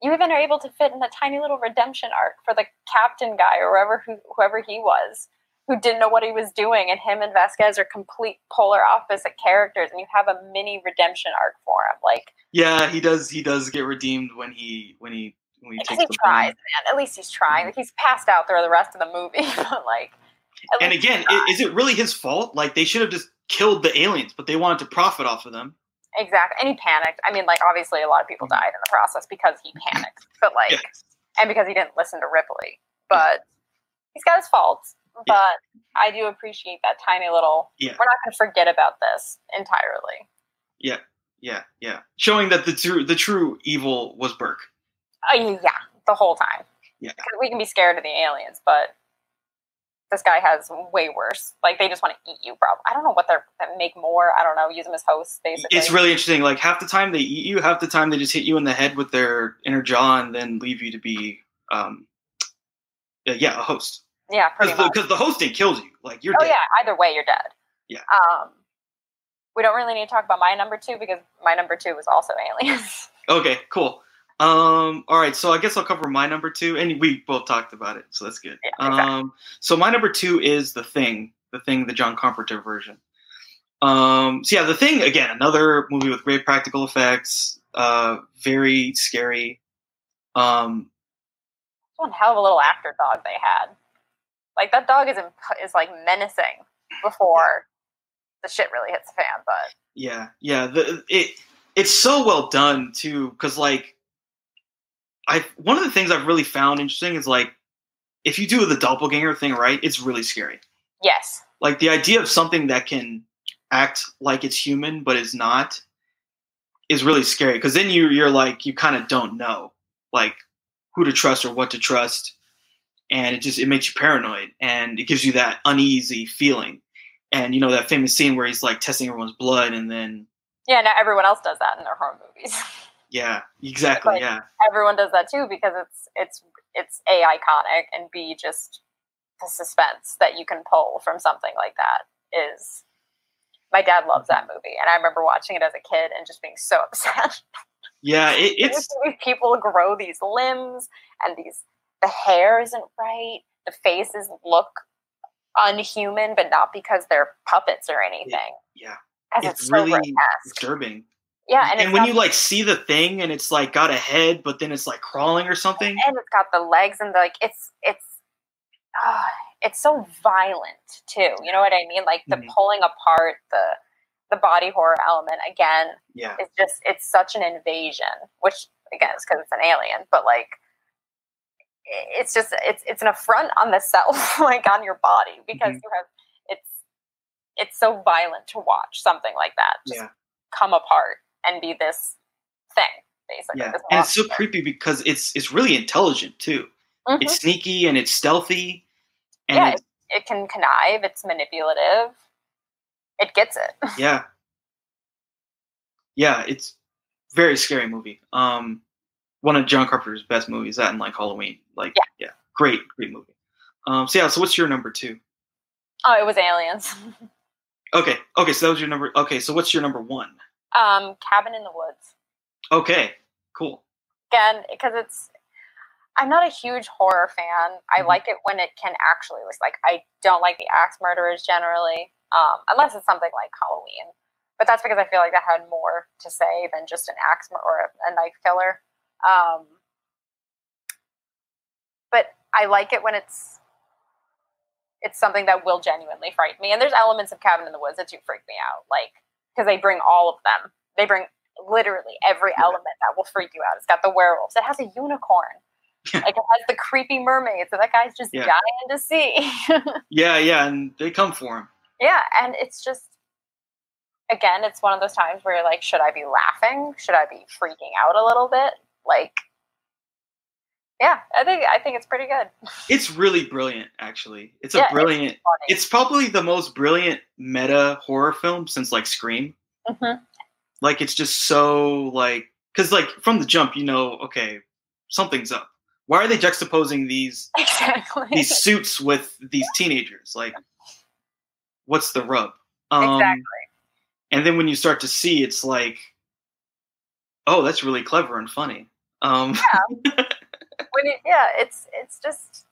you even are able to fit in a tiny little redemption arc for the captain guy or whoever who, whoever he was who didn't know what he was doing and him and Vasquez are complete polar opposite characters and you have a mini redemption arc for him. Like Yeah, he does. He does get redeemed when he when he when he takes he the tries, man. At least he's trying. Like he's passed out through the rest of the movie, <laughs> but like. And again, he i- tried. is it really his fault? Like they should have just killed the aliens, but they wanted to profit off of them. Exactly, and he panicked. I mean, like obviously, a lot of people Mhm. died in the process because he panicked, but like, Yeah. and because he didn't listen to Ripley. But he's got his faults. But I do appreciate that tiny little. Yeah. We're not going to forget about this entirely. Yeah, yeah. Yeah. Showing that the true the true evil was Burke. Uh, yeah, the whole time. Yeah. we can be scared of the aliens, but this guy has way worse. Like they just want to eat you. Probably. I don't know what they're they make more. I don't know. Use them as hosts, basically. It's really interesting. Like half the time they eat you, half the time they just hit you in the head with their inner jaw and then leave you to be, um, uh, yeah, a host. yeah, Because the, the hosting kills you. Like you're Oh dead. yeah, either way, you're dead. Yeah. Um, we don't really need to talk about my number two because my number two was also aliens. <laughs> Okay, cool. Um, all right, so I guess I'll cover my number two, and we both talked about it, so that's good. Yeah, exactly. Um, so my number two is the thing, the thing, the John Carpenter version. Um, so yeah, the thing again, another movie with great practical effects, uh, very scary. Um, One hell of a little actor dog they had. Like that dog is imp- is like menacing before the shit really hits the fan. But yeah, yeah, the it it's so well done too, because like I one of the things I've really found interesting is like if you do the doppelganger thing right, it's really scary. yes, Like the idea of something that can act like it's human but is not is really scary because then you you're like you kind of don't know like who to trust or what to trust and it just it makes you paranoid and it gives you that uneasy feeling and you know that famous scene where he's like testing everyone's blood and then yeah. Now everyone else does that in their horror movies. <laughs> yeah exactly Like- yeah. everyone does that too because it's it's it's a iconic and b just the suspense that you can pull from something like that is my dad loves that mm-hmm. movie and i remember watching it as a kid and just being so <laughs> upset. Yeah it, <laughs> it's Just the way people grow these limbs and these the hair isn't right the faces look unhuman but not because they're puppets or anything. yeah. It's it's, really disturbing yeah and, and, it's when got you like see the thing and it's like got a head but then it's like crawling or something and it's got the legs and the, like it's it's ah, it's so violent too. You know what I mean? Like the Mhm. pulling apart the the body horror element again yeah is just it's such an invasion, which again is because it's an alien, but like it's just it's it's an affront on the <laughs> self, like on your body, because Mhm. you have it's it's so violent to watch something like that just yeah come apart and be this thing, basically. Yeah, and it's so creepy because it's it's really intelligent too. Mhm. It's sneaky and it's stealthy, and Yeah, it's, it can connive it's manipulative it gets it <laughs> yeah, yeah, it's very scary movie. Um, one of John Carpenter's best movies. That and like Halloween. Like Yeah. yeah, great, great movie. Um, so yeah, so what's your number two? oh it was aliens <laughs> Okay, okay, so that was your number. Okay, so what's your number one? Um cabin in the woods. Okay, cool. again because it's i'm not a huge horror fan. I Mhm. like it when it can actually like i don't like the axe murderers generally um, unless it's something like halloween. But that's because i feel like that had more to say than just an axe mur- or a, a knife killer. Um, but i like it when it's it's something that will genuinely frighten me. And there's elements of cabin in the woods that do freak me out. Like because they bring all of them. They bring literally every Yeah. element that will freak you out. It's got the werewolves. It has a unicorn. <laughs> Like it has the creepy mermaids that that guy's just Yeah. dying to see. <laughs> Yeah, yeah, and they come for him. yeah and it's just again it's one of those times where you're like should i be laughing? Should i be freaking out a little bit? Like yeah i think i think it's pretty good <laughs> It's really brilliant, actually. It's a Yeah, brilliant. funny It's probably the most brilliant meta horror film since like Scream. Mhm. Like it's just so like because like from the jump you know okay something's up. Why are they juxtaposing these <laughs> exactly these suits with these teenagers? Like what's the rub? Um, exactly And then when you start to see, it's like, oh, that's really clever and funny. Um, <laughs> <laughs> when it, yeah it's it's just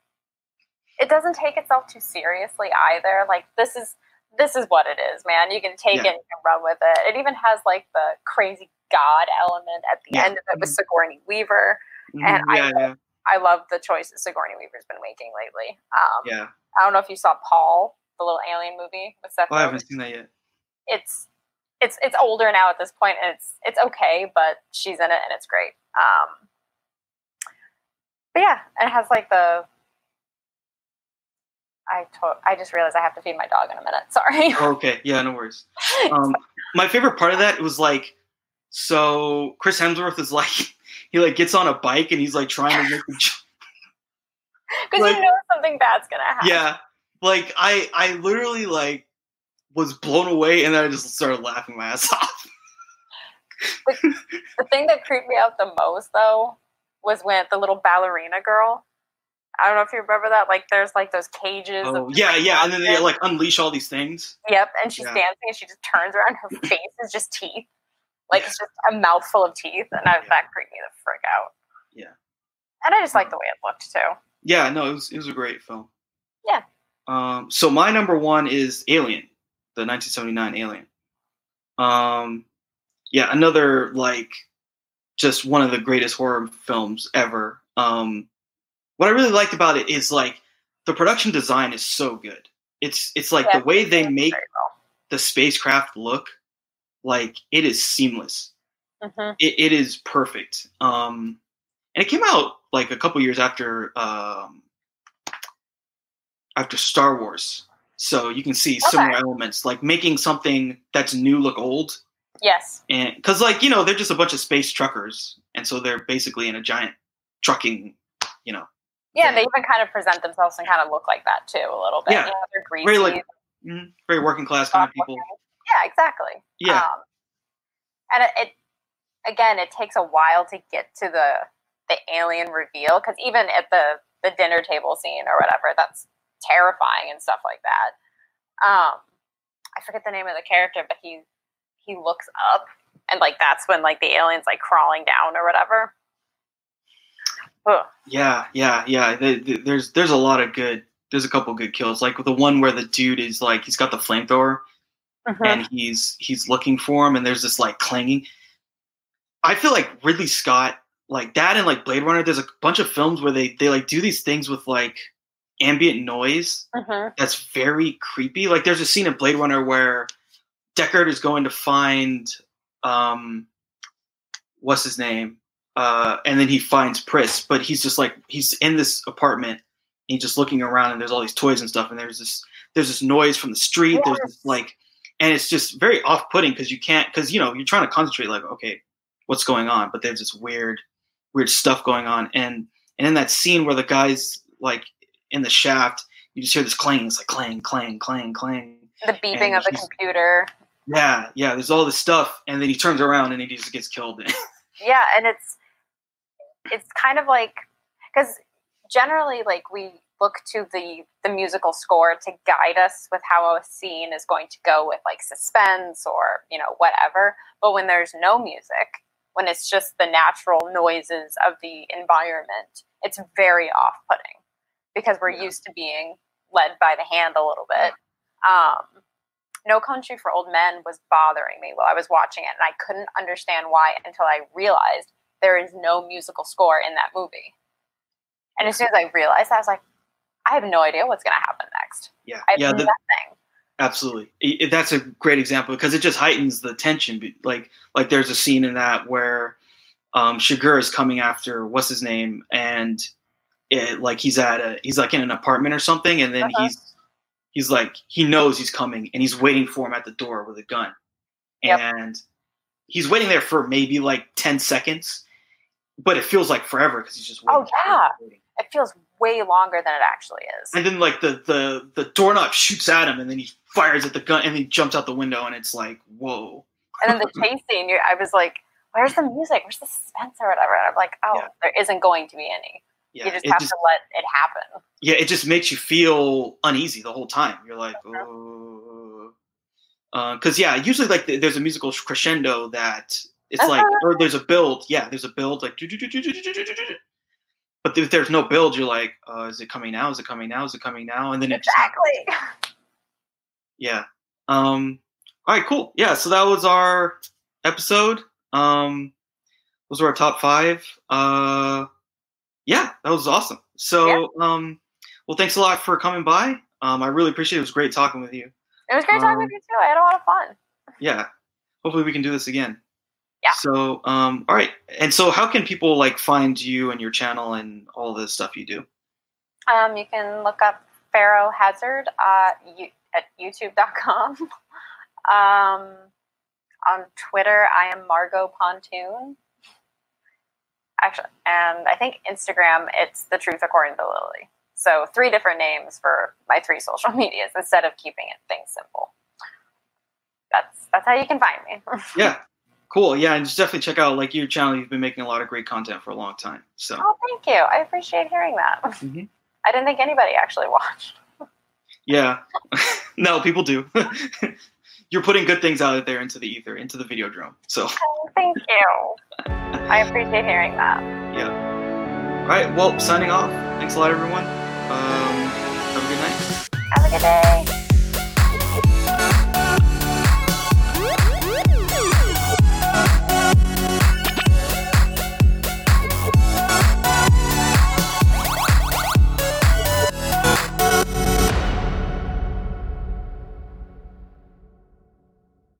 it doesn't take itself too seriously either. Like this is this is what it is man. You can take Yeah. it and run with it. It even has like the crazy god element at the Yeah. end of it with sigourney weaver mhm, And I yeah, yeah, i love the choices sigourney weaver's been making lately. Um yeah. i don't know if you saw paul the little alien movie with seth Well, I haven't seen that yet. it's it's it's older now at this point and it's it's okay but she's in it and it's great. Um but yeah it has like the i to- i just realized i have to feed my dog in a minute <laughs> sorry Okay, yeah, no worries. Um, my favorite part of that was like, so Chris Hemsworth is like, <laughs> he like gets on a bike and he's like trying to make the jump. <laughs> because like- you know something bad's gonna happen Yeah, like I I literally like was blown away and then I just started laughing my ass off. the thing that creeped me out the most though was when the little ballerina girl i don't know if you remember that like there's like those cages Oh yeah, yeah, and then they like unleash all these things. Yep, and she's Yeah. dancing and she just turns around. Her <laughs> face is just teeth. Like it's just a mouthful of teeth. And I, Yeah. that freaked me the frick out. Yeah. And I just like the way it looked too. Yeah, no, it was it was a great film. Yeah. Um, so my number one is Alien, the 1979 Alien. Um, yeah, another like just one of the greatest horror films ever. Um, what I really liked about it is like the production design is so good. It's it's like Yeah, the way they make very the spacecraft look, like it is seamless. well. Mhm. It, it is perfect. Um, and it came out like a couple years after um, after Star Wars, so you can see similar elements, like making something that's new look old Yes. and because like you know they're just a bunch of space truckers and so they're basically in a giant trucking you know Yeah, they even kind of present themselves and kind of look like that too, a little bit. Yeah. You know, they're greasy. very like mhm, very working class kind of people Yeah, exactly. yeah Um, and it, it again, it takes a while to get to the the alien reveal because even at the the dinner table scene or whatever, that's terrifying and stuff like that. Um, I forget the name of the character, but he he looks up and like that's when like the aliens like crawling down or whatever. Ugh. yeah yeah yeah the- the- there's there's a lot of good there's a couple good kills like the one where the dude is like he's got the flamethrower and he's he's looking for him and there's this like clanging i feel like ridley scott like that and like blade runner there's a bunch of films where they they like do these things with like ambient noise Mhm. that's very creepy. Like there's a scene in Blade Runner where Deckard is going to find um what's his name? Uh and then he finds Pris, but he's just like he's in this apartment and he's just looking around and there's all these toys and stuff and there's this there's this noise from the street. There's this like and it's just very off-putting because you can't because you know you're trying to concentrate like okay what's going on but there's this weird weird stuff going on and and in that scene where the guy's like in the shaft you just hear this clang it's like clang clang clang clang The beeping And of the computer. Yeah yeah there's all this stuff and then he turns around and he just gets killed <laughs> yeah and it's it's kind of like because generally like we look to the the musical score to guide us with how a scene is going to go with like suspense or you know whatever. But when there's no music when it's just the natural noises of the environment it's very off-putting because we're Yeah. used to being led by the hand a little bit. Um no Country for Old Men was bothering me while I was watching it, and I couldn't understand why until I realized there is no musical score in that movie. And as soon as I realized, I was like, I have no idea what's going to happen next. yeah I have yeah the, nothing. absolutely that's a great example because it just heightens the tension like like there's a scene in that where um Chigurh is coming after what's his name and it, like he's at a he's like in an apartment or something and then Uh-huh. he's he's like he knows he's coming and he's waiting for him at the door with a gun Yep. and he's waiting there for maybe like 10 seconds but it feels like forever because he's just oh, waiting, Oh, yeah. waiting. It feels way longer than it actually is. and then like the the the doorknob shoots at him and then he fires at the gun and he jumps out the window and it's like whoa And then the <laughs> chase I was like, where's the music? Where's the suspense or whatever? And I'm like, oh, Yeah. there isn't going to be any yeah, you just have just, to let it happen. Yeah, it just makes you feel uneasy the whole time. You're like, uh-huh. oh, because uh, yeah, usually like there's a musical crescendo that it's uh-huh. like, or there's a build. Yeah, there's a build like, but if there's no build, you're like, uh, is it coming now? Is it coming now? Is it coming now? And then exactly. yeah. Um. All right. Cool. Yeah. So that was our episode. Um. Those were our top five. Uh yeah that was awesome so um well thanks a lot for coming by um i really appreciate it it was great talking with you It was great talking Um, with you too. I had a lot of fun. yeah hopefully we can do this again Yeah. so um all right and so how can people like find you and your channel and all the stuff you do Um, you can look up Pharaoh Hazard uh, you, at youtube.com. <laughs> um, on Twitter, I am Margot Pontoon. Actually, and I think Instagram, it's The Truth According to Lily. So three different names for my three <laughs> social medias instead of keeping it things simple. That's that's how you can find me. <laughs> yeah cool yeah and just definitely check out like your channel you've been making a lot of great content for a long time so oh, thank you. I appreciate hearing that. <laughs> Mhm. I didn't think anybody actually watched. Yeah. no, people do. You're putting good things out there into the ether, into the Videodrome. So, thank you. <laughs> I appreciate hearing that. Yeah. All right. Well, signing off. Thanks a lot, everyone. Um, have a good night. Have a good day.